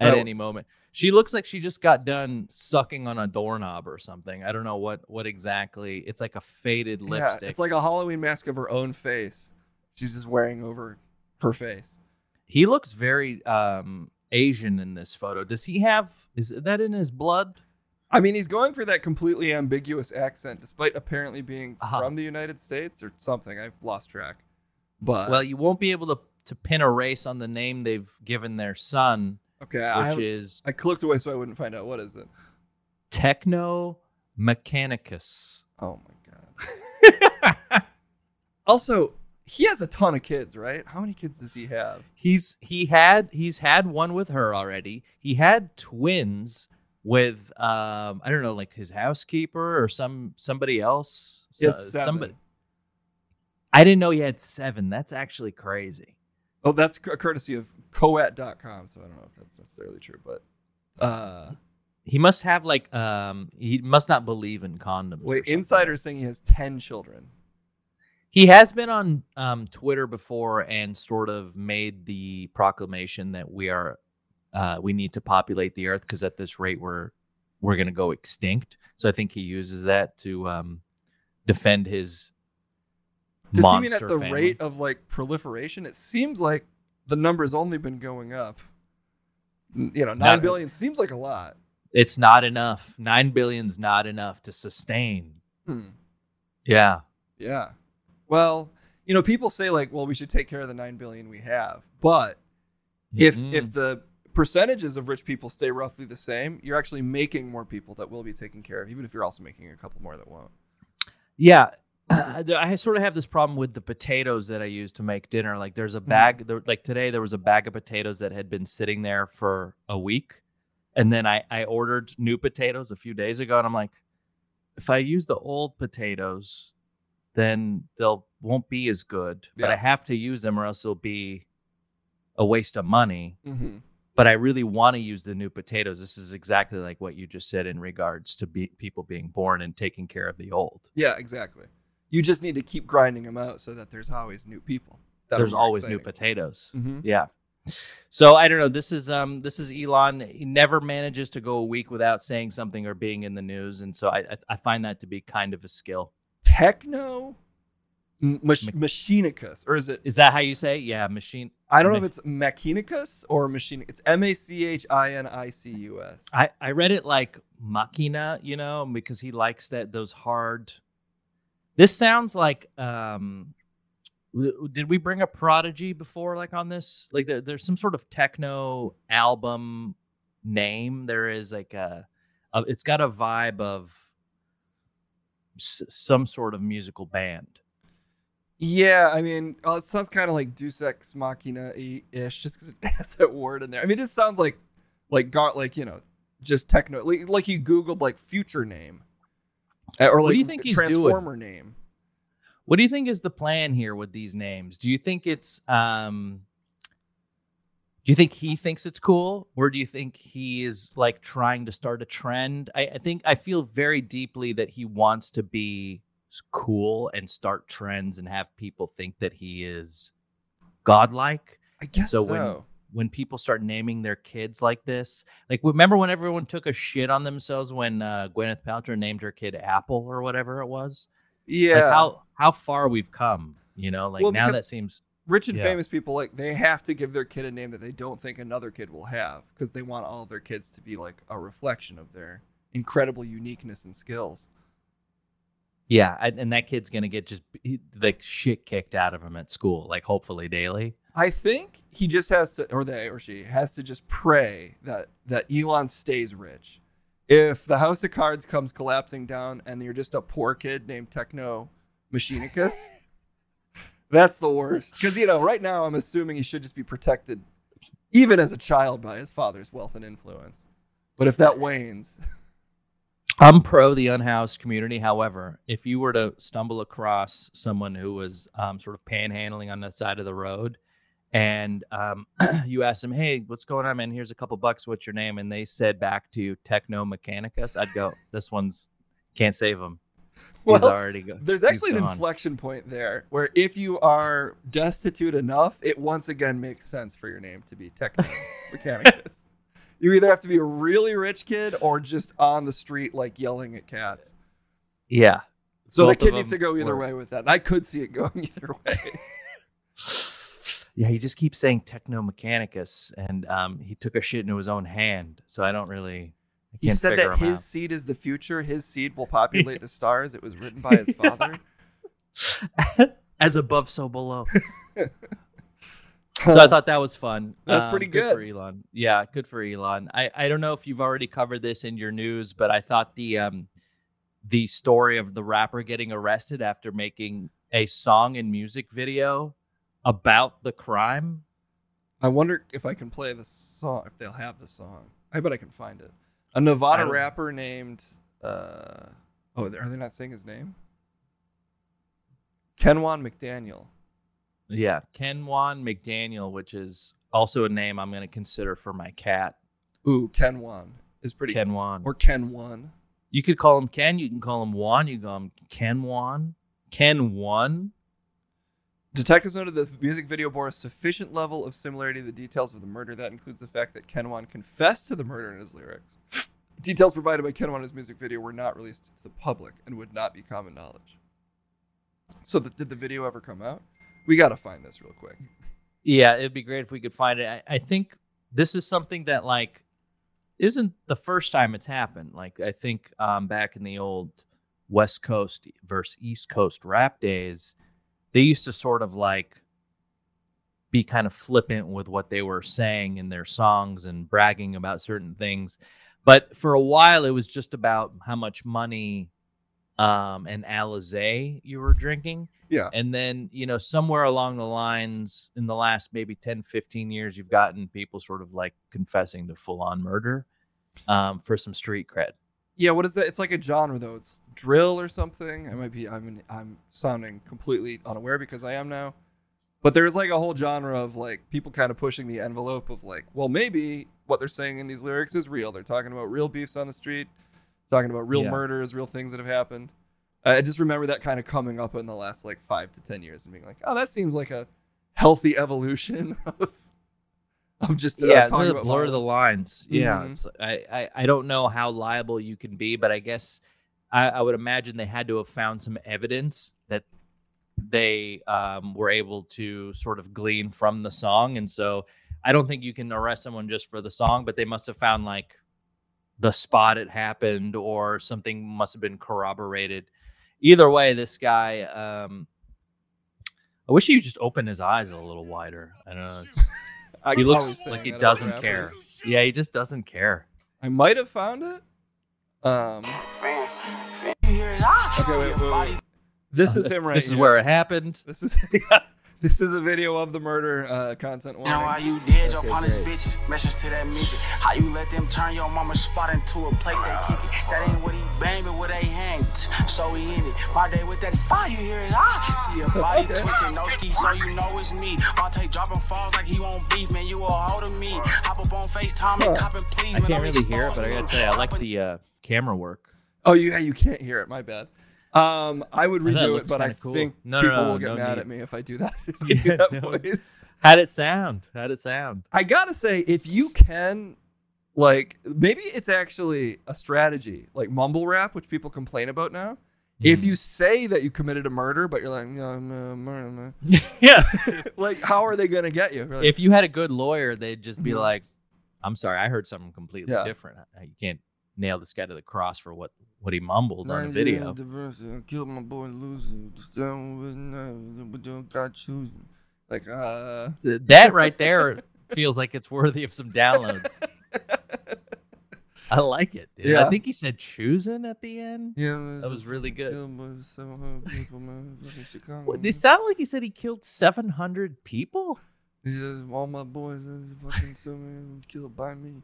at any moment. She looks like she just got done sucking on a doorknob or something. I don't know what what exactly. It's like a faded Yeah, lipstick. it's like a Halloween mask of her own face. She's just wearing over her face. he looks very um Asian in this photo. Does he have is that in his blood? I mean, he's going for that completely ambiguous accent, despite apparently being Uh-huh. from the United States or something. I've lost track. But well, you won't be able to to pin a race on the name they've given their son, okay, I, which haven't- is I clicked away so I wouldn't find out what is it. Techno Mechanicus. Oh my god. Also, he has a ton of kids, right? How many kids does he have? he's he had he's had one with her already. He had twins with um I don't know like his housekeeper or some somebody else. He has So- seven. somebody. I didn't know he had seven. That's actually crazy. Oh, that's c- courtesy of coat.com, so I don't know if that's necessarily true, but uh He must have like um he must not believe in condoms. wait, something. insider saying he has 10 children. He has been on um, Twitter before and sort of made the proclamation that we are uh, we need to populate the earth because at this rate we're we're going to go extinct. So I think he uses that to um, defend his Does he mean at the family. rate of like proliferation? It seems like the number's only been going up. You know, nine Not- billion seems like a lot. It's not enough. Nine billion's not enough to sustain. Hmm. Yeah. Yeah. Well, you know, people say like, well, we should take care of the nine billion we have, but if Mm-mm. if the percentages of rich people stay roughly the same, you're actually making more people that will be taken care of, even if you're also making a couple more that won't. Yeah. I sort of have this problem with the potatoes that I use to make dinner. Like there's a bag, there, like today there was a bag of potatoes that had been sitting there for a week. And then I, I ordered new potatoes a few days ago. And I'm like, if I use the old potatoes, then they'll won't be as good. But I have to use them or else it'll be a waste of money. Mm-hmm. But I really want to use the new potatoes. This is exactly like what you just said in regards to be, people being born and taking care of the old. Yeah, exactly. You just need to keep grinding them out so that there's always new people. There's always new potatoes. hmm Yeah. So I don't know. This is um this is Elon. He never manages to go a week without saying something or being in the news, and so I I, find that to be kind of a skill. Techno mach- Machinicus, or is it? Is that how you say? it? Yeah, machine. I don't know if it's Machinicus or Machine. It's M A C H I N I C U S. I I read it like machina, you know, because he likes that those hard. This sounds like um. Did we bring a prodigy before, like on this? Like there, there's some sort of techno album name. There is like a, a it's got a vibe of s- some sort of musical band. Yeah, I mean, uh, it sounds kind of like Deus Ex Machina ish, just because it has that word in there. I mean, it just sounds like, like got like you know, just techno, like, like you googled like future name, or like What do you think he's doing? name. What do you think is the plan here with these names? Do you think it's um do you think he thinks it's cool or do you think he is like trying to start a trend? I, I think I feel very deeply that he wants to be cool and start trends and have people think that he is godlike. I guess So so. when- When people start naming their kids like this, like remember when everyone took a shit on themselves when uh, Gwyneth Paltrow named her kid Apple or whatever it was? yeah, like how how far we've come you know like Well, now that seems rich and yeah. famous people like they have to give their kid a name that they don't think another kid will have because they want all of their kids to be like a reflection of their incredible uniqueness and skills. yeah and, and that kid's gonna get just the shit kicked out of him at school like hopefully daily I think he just has to, or they or she has to just pray that that Elon stays rich. If the house of cards comes collapsing down and you're just a poor kid named Techno Machinicus, that's the worst. Because you know, right now I'm assuming he should just be protected, even as a child, by his father's wealth and influence. But if that wanes, I'm pro the unhoused community. However, if you were to stumble across someone who was um, sort of panhandling on the side of the road, and um, you ask them, "Hey, what's going on, man? Here's a couple bucks. What's your name?" and they said back to you, Techno Mechanicus, I'd go, "This one's can't save him. He's well, already go- there's he's actually an inflection point there where if you are destitute enough, it once again makes sense for your name to be Techno Mechanicus. You either have to be a really rich kid or just on the street like yelling at cats. Yeah. So Both the kid needs to go either were- way with that. And I could see it going either way. Yeah, he just keeps saying Techno Mechanicus, and um, he took a shit into his own hand. So I don't really. I he said that his out. seed is the future. His seed will populate the stars. It was written by his father. As above, so below. so I thought that was fun. That's Um, pretty for good. For Elon. Yeah, good for Elon. I, I don't know if you've already covered this in your news, but I thought the um the story of the rapper getting arrested after making a song and music video about the crime. I wonder if I can play the song, if they'll have the song. I bet I can find it. A Nevada rapper named, uh, oh, are they not saying his name? Kenwan McDaniel. Yeah, Kenwan McDaniel, which is also a name I'm going to consider for my cat, Ooh, Kenwan is pretty. Kenwan. Or Kenwan. You could call him Ken. You can call him Juan. You can call him Kenwan. Ken One. Detectives noted that the music video bore a sufficient level of similarity to the details of the murder. That includes the fact that Kenwan confessed to the murder in his lyrics. Details provided by Kenwan in his music video were not released to the public and would not be common knowledge. So, th- did the video ever come out? We got to find this real quick. Yeah, it'd be great if we could find it. I, I think this is something that like isn't the first time it's happened. Like I think um, back in the old West Coast versus East Coast rap days, they used to sort of like be kind of flippant with what they were saying in their songs and bragging about certain things. But for a while, it was just about how much money um, and Alizé you were drinking. Yeah. And then, you know, somewhere along the lines in the last maybe 10, 15 years, you've gotten people sort of like confessing to full on murder um, for some street cred. Yeah, what is that? It's like a genre though. It's drill or something. I might be. I'm. I'm sounding completely unaware because I am now. But there's like a whole genre of like people kind of pushing the envelope of like, well, maybe what they're saying in these lyrics is real. They're talking about real beefs on the street, talking about real Yeah. murders, real things that have happened. I just remember that kind of coming up in the last like five to ten years and being like, oh, that seems like a healthy evolution of of just uh, yeah, talking the about blur the lines. Yeah, Mhm. it's, I, I I don't know how liable you can be, but I guess I, I would imagine they had to have found some evidence that they um, were able to sort of glean from the song, and so I don't think you can arrest someone just for the song, but they must have found like the spot it happened or something must have been corroborated. Either way, this guy. Um, I wish he would just open his eyes a little wider. I don't know. It's- I he looks like he doesn't rappers. care. Yeah, he just doesn't care. I might have found it. Um, okay, wait, wait, wait. This is him right This is here. where it happened. This is this is a video of the murder uh, content You know why you did your Okay, partner's great. bitches? Message to that midget. How you let them turn your mama's spot into a plate they kick it? That ain't what he bang, but where they hang. So he in it. My day with that fire, you hear it? Ah, see your body Okay. twitching, no ski, so you know it's me. I'll take dropping falls like he won't beef, man. You a hold of me. Hop up on FaceTime and Huh. cop and please, I can't really hear it, but I gotta tell you, I like the uh, camera work. Oh, yeah, you can't hear it. My bad. Um, I would I thought it redo it, but I cool. think No, people no, will get no mad need. at me if I do that. If I Yeah, do that voice. How'd it sound? How'd it sound? I gotta say, if you can, like, maybe it's actually a strategy, like mumble rap, which people complain about now. If Mhm. you say that you committed a murder, but you're like, no, no, murder, no," yeah, like, how are they gonna get you? Like, if you had a good lawyer, they'd just be Mhm. like, "I'm sorry, I heard something completely Yeah. different. You can't nail this guy to the cross for what what he mumbled on a Nine video." diversity. I killed my boy Lucy. Just down with now, but you got choosing. Like, uh, That right there feels like it's worthy of some downloads. I like it. Dude. Yeah. I think he said choosing at the end. yeah, That was really good. Killed by 700 people, man. Chicago, What, they sound like he said he killed 700 people. He says, all my boys are fucking someone killed by me.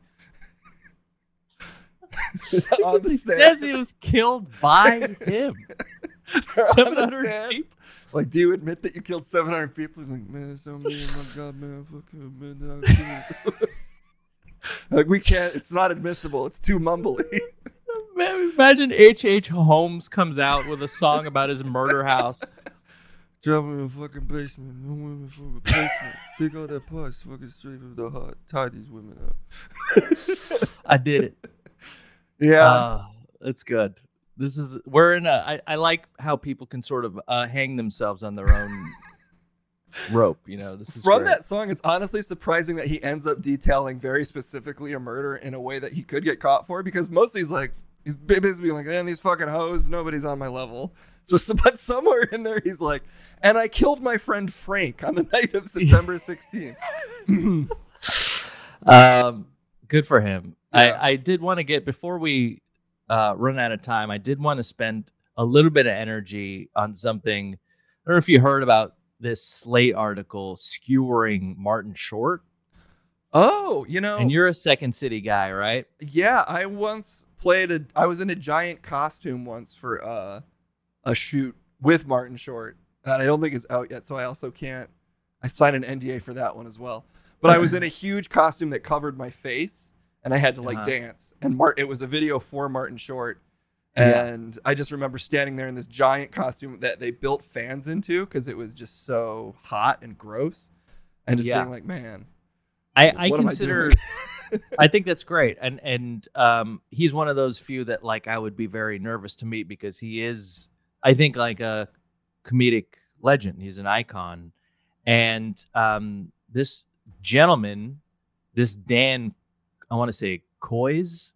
On the he stand. says he was killed by him. 700 stand. people. Like, do you admit that you killed 700 people? He's like, man, so oh my God, man, fucking, man, I. Like, we can't, it's not admissible. It's too mumbly. Man, imagine H.H. H. Holmes comes out with a song about his murder house. Drop me in the fucking basement. No women for the basement. Take all that pus fucking straight from the heart. Tie these women up. I did it. Yeah. Uh, that's good. This is we're in a. I, I like how people can sort of uh, hang themselves on their own rope. You know, this is From great. that song, it's honestly surprising that he ends up detailing very specifically a murder in a way that he could get caught for because mostly he's like, he's basically like, man, these fucking hoes, nobody's on my level. So, so, but somewhere in there, he's like, and I killed my friend Frank on the night of September 16th. Um, good for him. Yeah. I, I did want to get before we uh, run out of time. I did want to spend a little bit of energy on something. I don't know if you heard about this Slate article skewering Martin Short, oh, you know, and you're a Second City guy, right? Yeah, I once played a. I was in a giant costume once for uh, a shoot with Martin Short that I don't think is out yet, so I also can't. I signed an NDA for that one as well. But I was in a huge costume that covered my face, and I had to like Uh-huh. dance. And Mart, it was a video for Martin Short, Yeah. and I just remember standing there in this giant costume that they built fans into because it was just so hot and gross, and just Yeah. being like, man, I, I consider. doing? I think that's great, and and um, he's one of those few that like I would be very nervous to meet because he is, I think, like a comedic legend. He's an icon, and um, this gentleman, this Dan, I want to say Kois,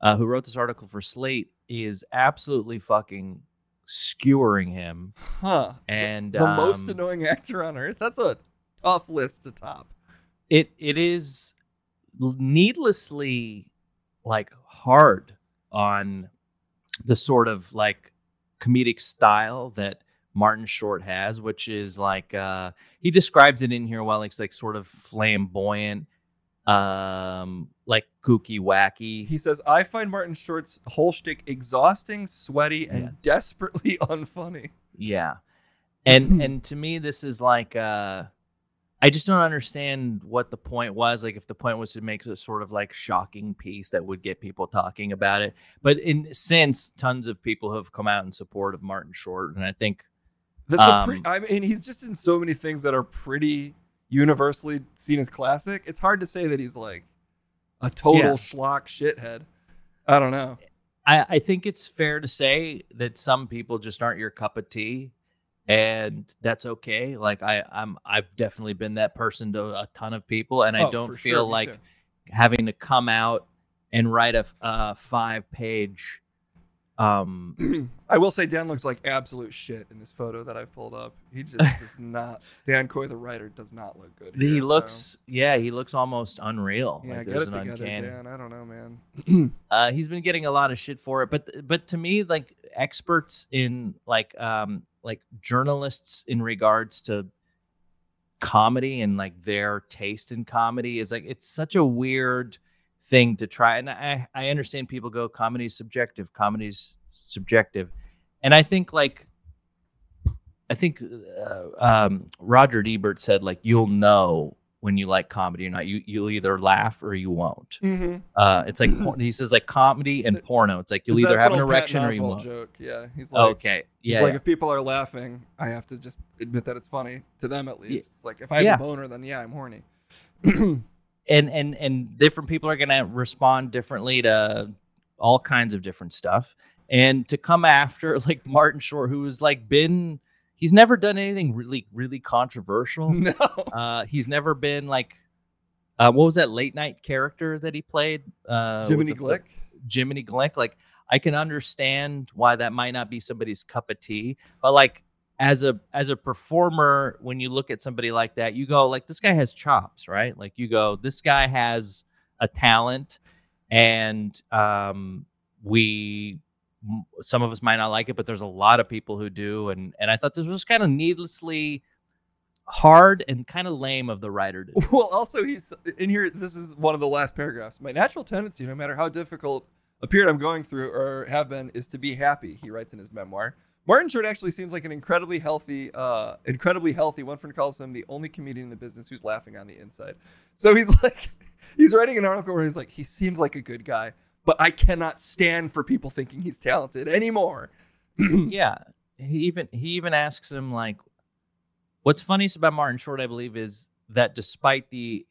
uh, who wrote this article for Slate, is absolutely fucking skewering him, huh? and the most um, annoying actor on earth. That's a tough list to top. it it is needlessly like hard on the sort of like comedic style that Martin Short has, which is like uh he describes it in here while it's like sort of flamboyant, um like kooky wacky. He says, "I find Martin Short's whole shtick exhausting, sweaty, and Yeah. desperately unfunny." Yeah. And and to me this is like uh I just don't understand what the point was. Like if the point was to make a sort of like shocking piece that would get people talking about it. But in since tons of people have come out in support of Martin Short and I think That's a Um, I mean, he's just in so many things that are pretty universally seen as classic. It's hard to say that he's like a total Yeah. schlock shithead. I don't know. I, I think it's fair to say that some people just aren't your cup of tea and that's okay. Like I, I'm I've definitely been that person to a ton of people and I Oh, don't feel sure, like having to come out and write a, uh, five page um I will say Dan looks like absolute shit in this photo that I've pulled up. He just does not. Dan Coy, the writer, does not look good. he here, so- looks yeah he looks almost unreal Yeah, like get it together, uncanny Dan. I don't know, man. uh he's been getting a lot of shit for it but but to me like experts in like um like journalists in regards to comedy and like their taste in comedy is like it's such a weird thing to try and i i understand people go comedy's subjective comedy's subjective and i think like i think uh, um roger ebert said like you'll know when you like comedy or not you you'll either laugh or you won't Mm-hmm. uh, it's like he says like comedy and porno. It's like you'll either have an erection or you won't. Joke. Yeah, he's like, okay, He's yeah, like, if people are laughing, I have to just admit that it's funny to them at least. It's like if I have Yeah. a boner, then yeah, I'm horny. and and and different people are gonna respond differently to all kinds of different stuff. And to come after like Martin Short, who has like been, he's never done anything really really controversial. no. Uh, he's never been like, uh, what was that late night character that he played? Uh, Jiminy Glick. Jiminy Glick. Like I can understand why that might not be somebody's cup of tea, but like as a as a performer, when you look at somebody like that, you go like, this guy has chops, right? Like you go, this guy has a talent, and um, we some of us might not like it, but there's a lot of people who do, and and I thought this was kind of needlessly hard and kind of lame of the writer to do. Well, also he's in here. This is one of the last paragraphs. My natural tendency, no matter how difficult a period I'm going through or have been, is to be happy. He writes in his memoir. Martin Short actually seems like an incredibly healthy, uh, incredibly healthy. One friend calls him the only comedian in the business who's laughing on the inside. So he's like, he's writing an article where he's like, he seems like a good guy, but I cannot stand for people thinking he's talented anymore. yeah he even he even asks him like what's funniest about martin short i believe is that despite the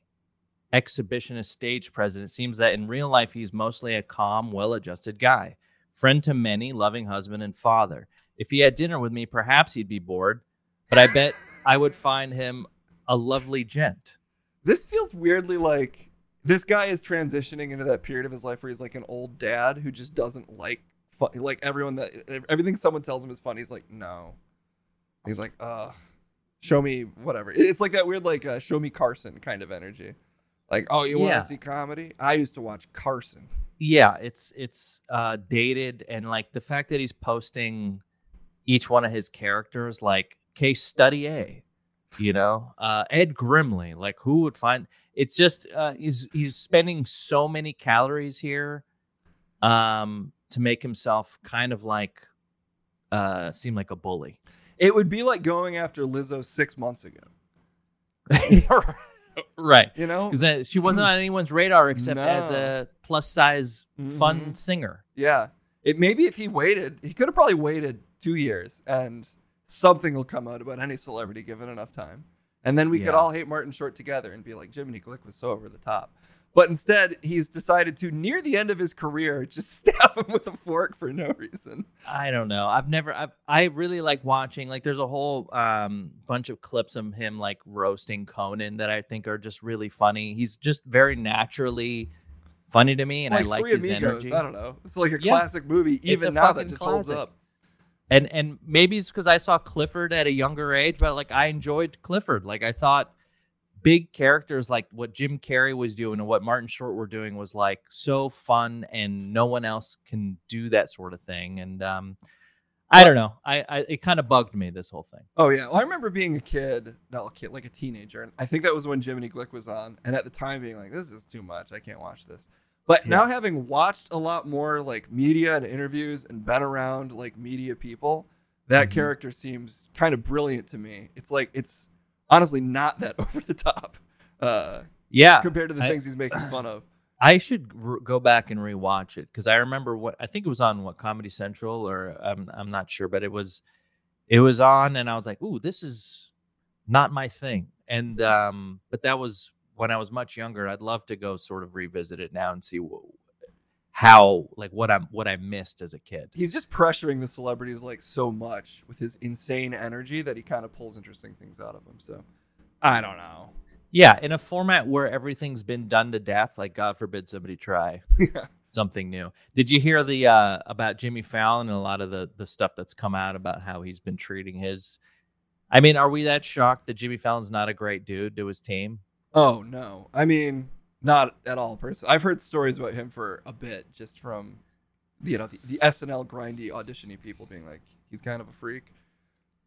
exhibitionist stage presence it seems that in real life he's mostly a calm well-adjusted guy friend to many loving husband and father if he had dinner with me perhaps he'd be bored but i bet i would find him a lovely gent This feels weirdly like this guy is transitioning into that period of his life where he's like an old dad who just doesn't like fun, like everyone that everything someone tells him is funny. He's like, no. He's like, uh, show me whatever. It's like that weird like uh, show me Carson kind of energy. Like, oh, you want Yeah. to see comedy? I used to watch Carson. yeah it's it's uh dated and like the fact that he's posting each one of his characters like case study a you know uh ed grimley like who would find it's just uh he's he's spending so many calories here um to make himself kind of like uh seem like a bully It would be like going after Lizzo six months ago. right You know? because she wasn't on anyone's radar except as a plus size fun Mhm. singer Yeah. It maybe if he waited, he could have probably waited two years and something will come out about any celebrity given enough time. And then we could all hate Martin Short together and be like, Jiminy Glick was so over the top. But instead, he's decided to, near the end of his career, just stab him with a fork for no reason. I don't know. I've never. I've, I really like watching. Like, there's a whole um, bunch of clips of him like roasting Conan that I think are just really funny. He's just very naturally funny to me, and like I like Three his Amigos. energy. I don't know. It's like a Yeah. classic movie, even now that just holds up. And and maybe it's because I saw Clifford at a younger age, but like I enjoyed Clifford. Like I thought big characters like what Jim Carrey was doing and what Martin Short were doing was like so fun, and no one else can do that sort of thing. And um, I don't know. I, I it kind of bugged me this whole thing. Oh yeah, well, I remember being a kid, not a kid, like a teenager, and I think that was when Jiminy Glick was on, and at the time being like, "This is too much. I can't watch this." But now having watched a lot more like media and interviews and been around like media people, that Mhm. character seems kind of brilliant to me. It's like it's honestly not that over the top uh, Yeah, compared to the I- things he's making fun of. I should r- go back and rewatch it because I remember what I think it was on what Comedy Central or I'm I'm not sure, but it was it was on, and I was like, "Ooh, this is not my thing." And um, but that was when I was much younger. I'd love to go sort of revisit it now and see wh- how like what I'm what I missed as a kid. He's just pressuring the celebrities like so much with his insane energy that he kind of pulls interesting things out of them. So I don't know. Yeah, in a format where everything's been done to death, like God forbid somebody try Yeah. something new. Did you hear the uh about Jimmy Fallon and a lot of the the stuff that's come out about how he's been treating his I mean, are we that shocked that Jimmy Fallon's not a great dude to his team? Oh no. I mean, not at all. Person, I've heard stories about him for a bit, just from you know the, the SNL grindy auditiony people being like he's kind of a freak.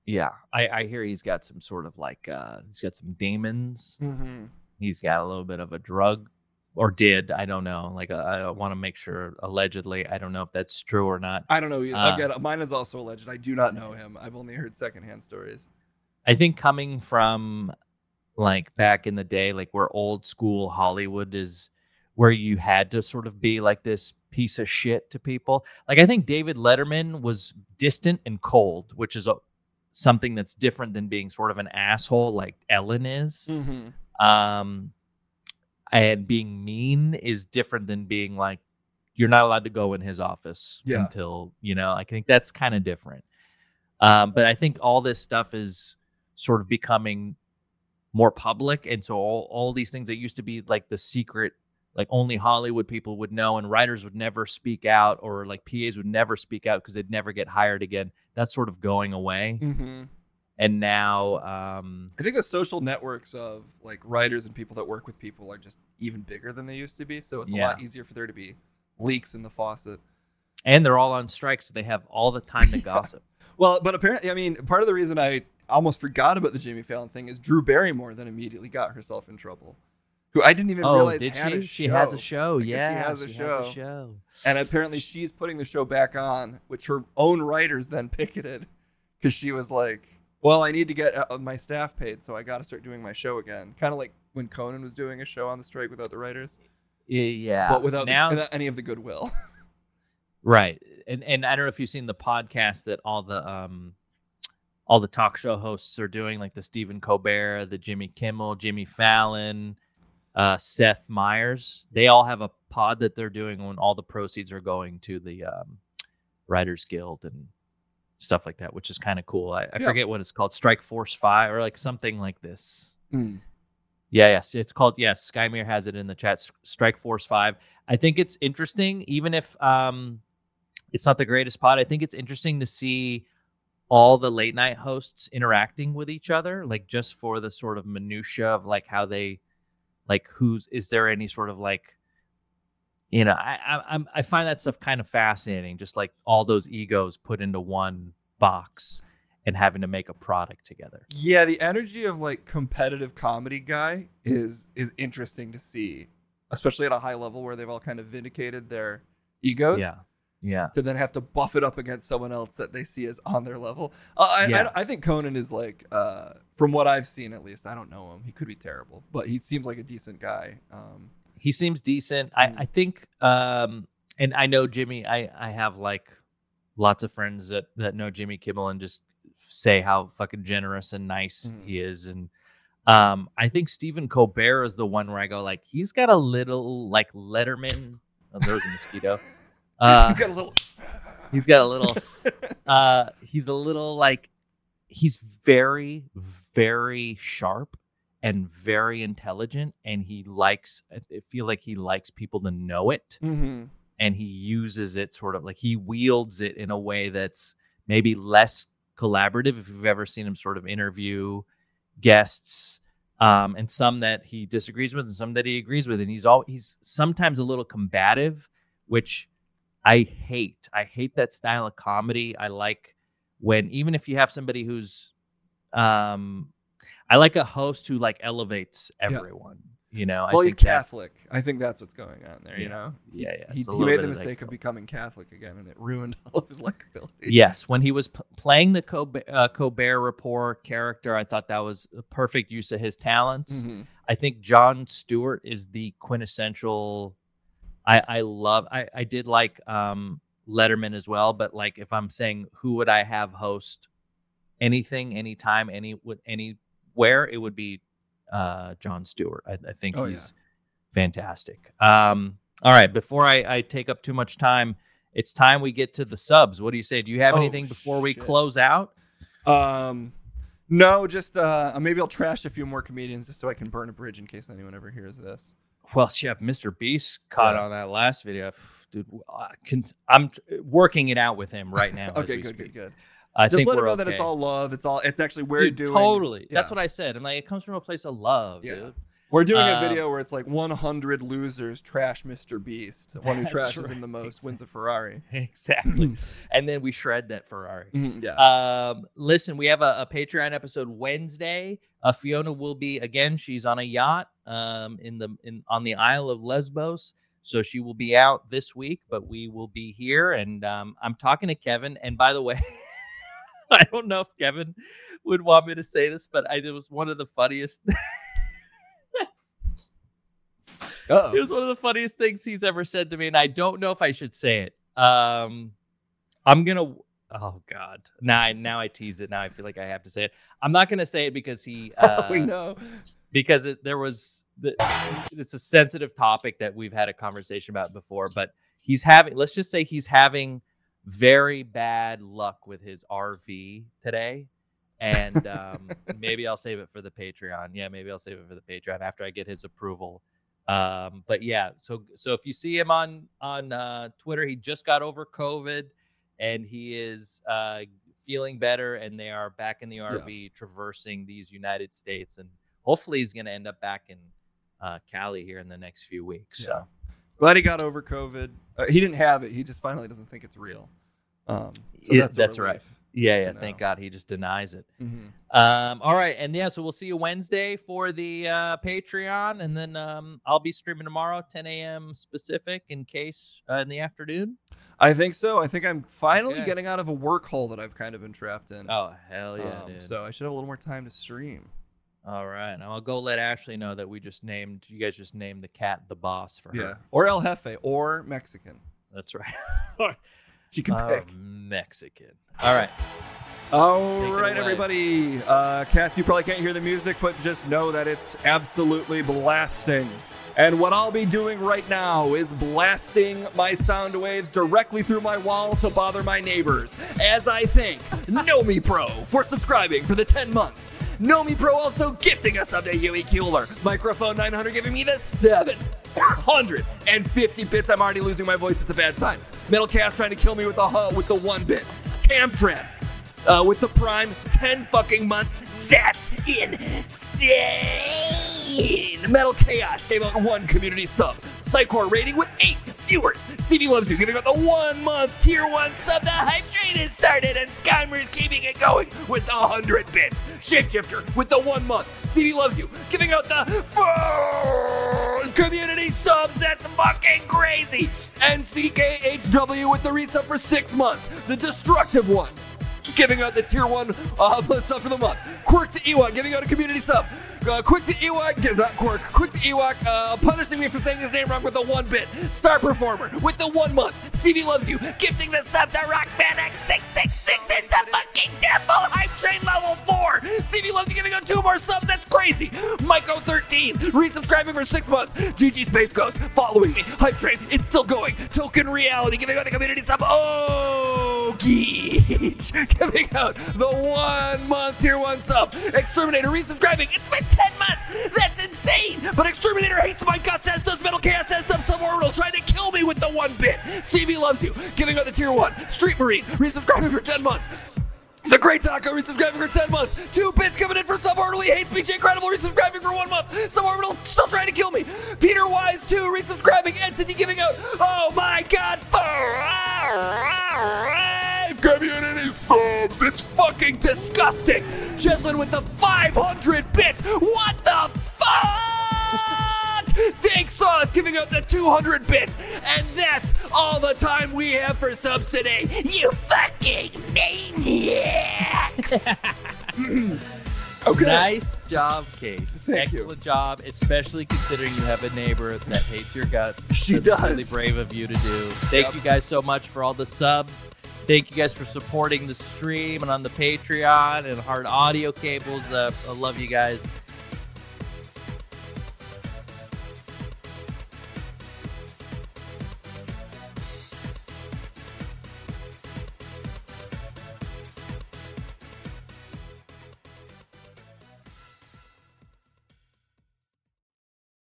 Yeah. I I hear he's got some sort of like uh he's got some demons. Mm-hmm. He's got a little bit of a drug or did, I don't know. Like uh, I want to make sure allegedly, I don't know if that's true or not. I don't know. Uh, Again, mine is also alleged. I do not know him. I've only heard secondhand stories. I think coming from like back in the day, like where old school Hollywood is, where you had to sort of be like this piece of shit to people. Like I think David Letterman was distant and cold, which is a, something that's different than being sort of an asshole like Ellen is. Mm-hmm. Um, and being mean is different than being like you're not allowed to go in his office Yeah. until you know. I think that's kind of different. Um, but I think all this stuff is sort of becoming more public, and so all all these things that used to be like the secret, like only Hollywood people would know, and writers would never speak out, or like PAs would never speak out because they'd never get hired again. That's sort of going away. Mm-hmm. and now um, I think the social networks of like writers and people that work with people are just even bigger than they used to be. So it's a lot easier for there to be leaks in the faucet. and they're all on strike, so they have all the time to gossip. Well, but apparently, I mean, part of the reason I almost forgot about the Jimmy Fallon thing is Drew Barrymore then immediately got herself in trouble. Who I didn't even oh, realize did had she? a She has a show. show. I guess she Yeah, has a show. show. And apparently she's putting the show back on, which her own writers then picketed because she was like, "Well, I need to get uh, my staff paid, so I got to start doing my show again." Kind of like when Conan was doing a show on the strike without the writers, Yeah, but without, the- without any of the goodwill. Right. And and I don't know if you've seen the podcast that all the um all the talk show hosts are doing, like the Stephen Colbert, the Jimmy Kimmel, Jimmy Fallon, uh, Seth Meyers. They all have a pod that they're doing when all the proceeds are going to the um, Writers Guild and stuff like that, which is kind of cool. I, I Yeah. forget what it's called, Strike Force Five or like something like this. Mm. Yeah, yes, it's called. Yes, Skymere has it in the chat. Strike Force Five. I think it's interesting, even if um, it's not the greatest pod. I think it's interesting to see all the late night hosts interacting with each other, like just for the sort of minutia of like how they, like who's is there any sort of like, you know, I I I'm, I find that stuff kind of fascinating. Just like all those egos put into one box and having to make a product together. Yeah, the energy of like competitive comedy guy is is interesting to see, especially at a high level where they've all kind of vindicated their egos. Yeah, yeah. To then have to buff it up against someone else that they see as on their level. Uh, I, Yeah. I, I think Conan is like, uh, from what I've seen at least, I don't know him. He could be terrible, but he seems like a decent guy. Um, he seems decent. I, Mm. I think um and I know Jimmy I I have like lots of friends that that know Jimmy Kimmel and just say how fucking generous and nice Mm. he is and um I think Stephen Colbert is the one where I go like he's got a little like Letterman oh, there's a mosquito. Uh he's got a little. he's got a little uh he's a little like he's very very sharp and very intelligent and he likes i feel like he likes people to know it hmm and he uses it sort of like he wields it in a way that's maybe less collaborative if you've ever seen him sort of interview guests um, and some that he disagrees with and some that he agrees with and he's all he's sometimes a little combative which i hate i hate that style of comedy i like when even if you have somebody who's um i like a host who like elevates everyone you know Well, I he's Catholic. I think that's what's going on there. You know. yeah yeah He, he made the mistake of becoming Catholic again, and it ruined all of his likability. Yes, when he was p- playing the Colbert, uh, Colbert Report character, I thought that was a perfect use of his talents. Mhm. I think Jon Stewart is the quintessential. I I love. I I did like um, Letterman as well, but like if I'm saying who would I have host anything, anytime, any with anywhere, it would be uh, Jon Stewart. I, I think Oh, yeah. he's fantastic. Um, all right, before I, I take up too much time, it's time we get to the subs. What do you say? Do you have Oh, anything before we close out? Um, no, just uh, maybe I'll trash a few more comedians just so I can burn a bridge in case anyone ever hears this. Well, Chef, Mr. Beast caught Yeah. on that last video. Dude, I can, I'm working it out with him right now. as okay, we good, good, good. I just let him know that it's all love. It's all. It's actually we're Dude, doing totally. That's what I said. I'm like, it comes from a place of love, Yeah. dude. We're doing a Um, video where it's like 100 losers trash Mr. Beast. The one who trashes him the most wins a Ferrari. exactly. and then we shred that Ferrari. Mhm, yeah. Um, listen, we have a, a Patreon episode Wednesday. Uh, Fiona will be again. She's on a yacht um, in the in on the Isle of Lesbos, so she will be out this week. But we will be here, and um, I'm talking to Kevin. And by the way, I don't know if Kevin would want me to say this, but I, it was one of the funniest. Uh-oh. it was one of the funniest things he's ever said to me, and I don't know if I should say it. Um, I'm gonna. Oh God! Now, I, now I tease it. Now I feel like I have to say it. I'm not gonna say it because he. Uh, we know. because it, there was. The, it's a sensitive topic that we've had a conversation about before, but he's having. Let's just say he's having very bad luck with his RV today. And um, maybe I'll save it for the Patreon. Yeah, maybe I'll save it for the Patreon after I get his approval um but yeah so so if you see him on on uh twitter he just got over covid and he is uh feeling better, and they are back in the RV, traversing these United States, and hopefully he's going to end up back in uh, Cali here in the next few weeks. So Glad he got over COVID. Uh, he didn't have it. He just finally doesn't think it's real. Um, so Yeah, that's, that's right. Yeah, yeah. You Thank. God he just denies it. Mhm. Um, all right, and yeah, so we'll see you Wednesday for the uh, Patreon, and then um, I'll be streaming tomorrow, 10 a.m. specific, in case uh, in the afternoon. I think so. I think I'm finally Okay. getting out of a work hole that I've kind of been trapped in. Oh hell yeah, Um, so I should have a little more time to stream. all right, I'll go let Ashley know that we just named you guys just named the cat the boss for her. Yeah. Or El Jefe or Mexican. That's right. She can Uh, pick. Mexican. All right. All right, everybody. Uh, Cass, you probably can't hear the music, but just know that it's absolutely blasting. And what I'll be doing right now is blasting my sound waves directly through my wall to bother my neighbors. As I thank Nomi Pro for subscribing for the 10 months. Nomi Pro also gifting us up a Huey. Microphone 900 giving me the 750 bits. I'm already losing my voice. It's a bad sign. Metal Cast trying to kill me with the huh with the one bit. Camtrap uh, with the Prime, 10 fucking months. That's insane! Metal Chaos gave out one community sub. Psychor rating with eight viewers. CV loves you, giving out the one month tier one sub. The hype train has started, and Skymer's keeping it going with the 100 bits. Shapeshifter with the one month. CV loves you, giving out the four community subs. That's fucking crazy. And CKHW with the resub for six months. The destructive one giving out the tier one uh, sub for the month. Quirk the Ewok giving out a community sub. Uh, Quick the Ewok, not Quirk. Quick the Ewok, uh, punishing me for saying his name wrong with the one bit. Star Performer with the one month. CV loves you, gifting the sub to Rockman X666 is the fucking devil. Hype train level four. CV loves you, giving out two more subs. That's crazy. Myco13, resubscribing for six months. GG Space Ghost, following me. Hype train, it's still going. Token Reality, giving out the community sub. Oh, Geech, giving out the one month tier one sub. Exterminator resubscribing. It's been 10 months. That's insane. But Exterminator hates my guts, as does Metal Chaos, as does Suborbital, trying to kill me with the one bit. CV loves you, giving out the tier one. Street Marine resubscribing for 10 months. The Great Taco resubscribing for 10 months. Two bits coming in for Suborbital. He hates me. Jay Credible resubscribing for one month. Suborbital still trying to kill me. Peter Wise 2 resubscribing. Entity giving out. Oh my god. Community subs. It's fucking disgusting. Jesslyn with the 500 bits. What the fuck? Dank Sauce giving out the 200 bits. And that's all the time we have for subs today. You fucking maniacs. okay. Nice job, Case. Thank you. Excellent job, especially considering you have a neighbor that hates your guts. She That's does. really brave of you to do. Thank Yep. you guys so much for all the subs. Thank you guys for supporting the stream and on the Patreon and Heart Audio Cables. Uh, I love you guys.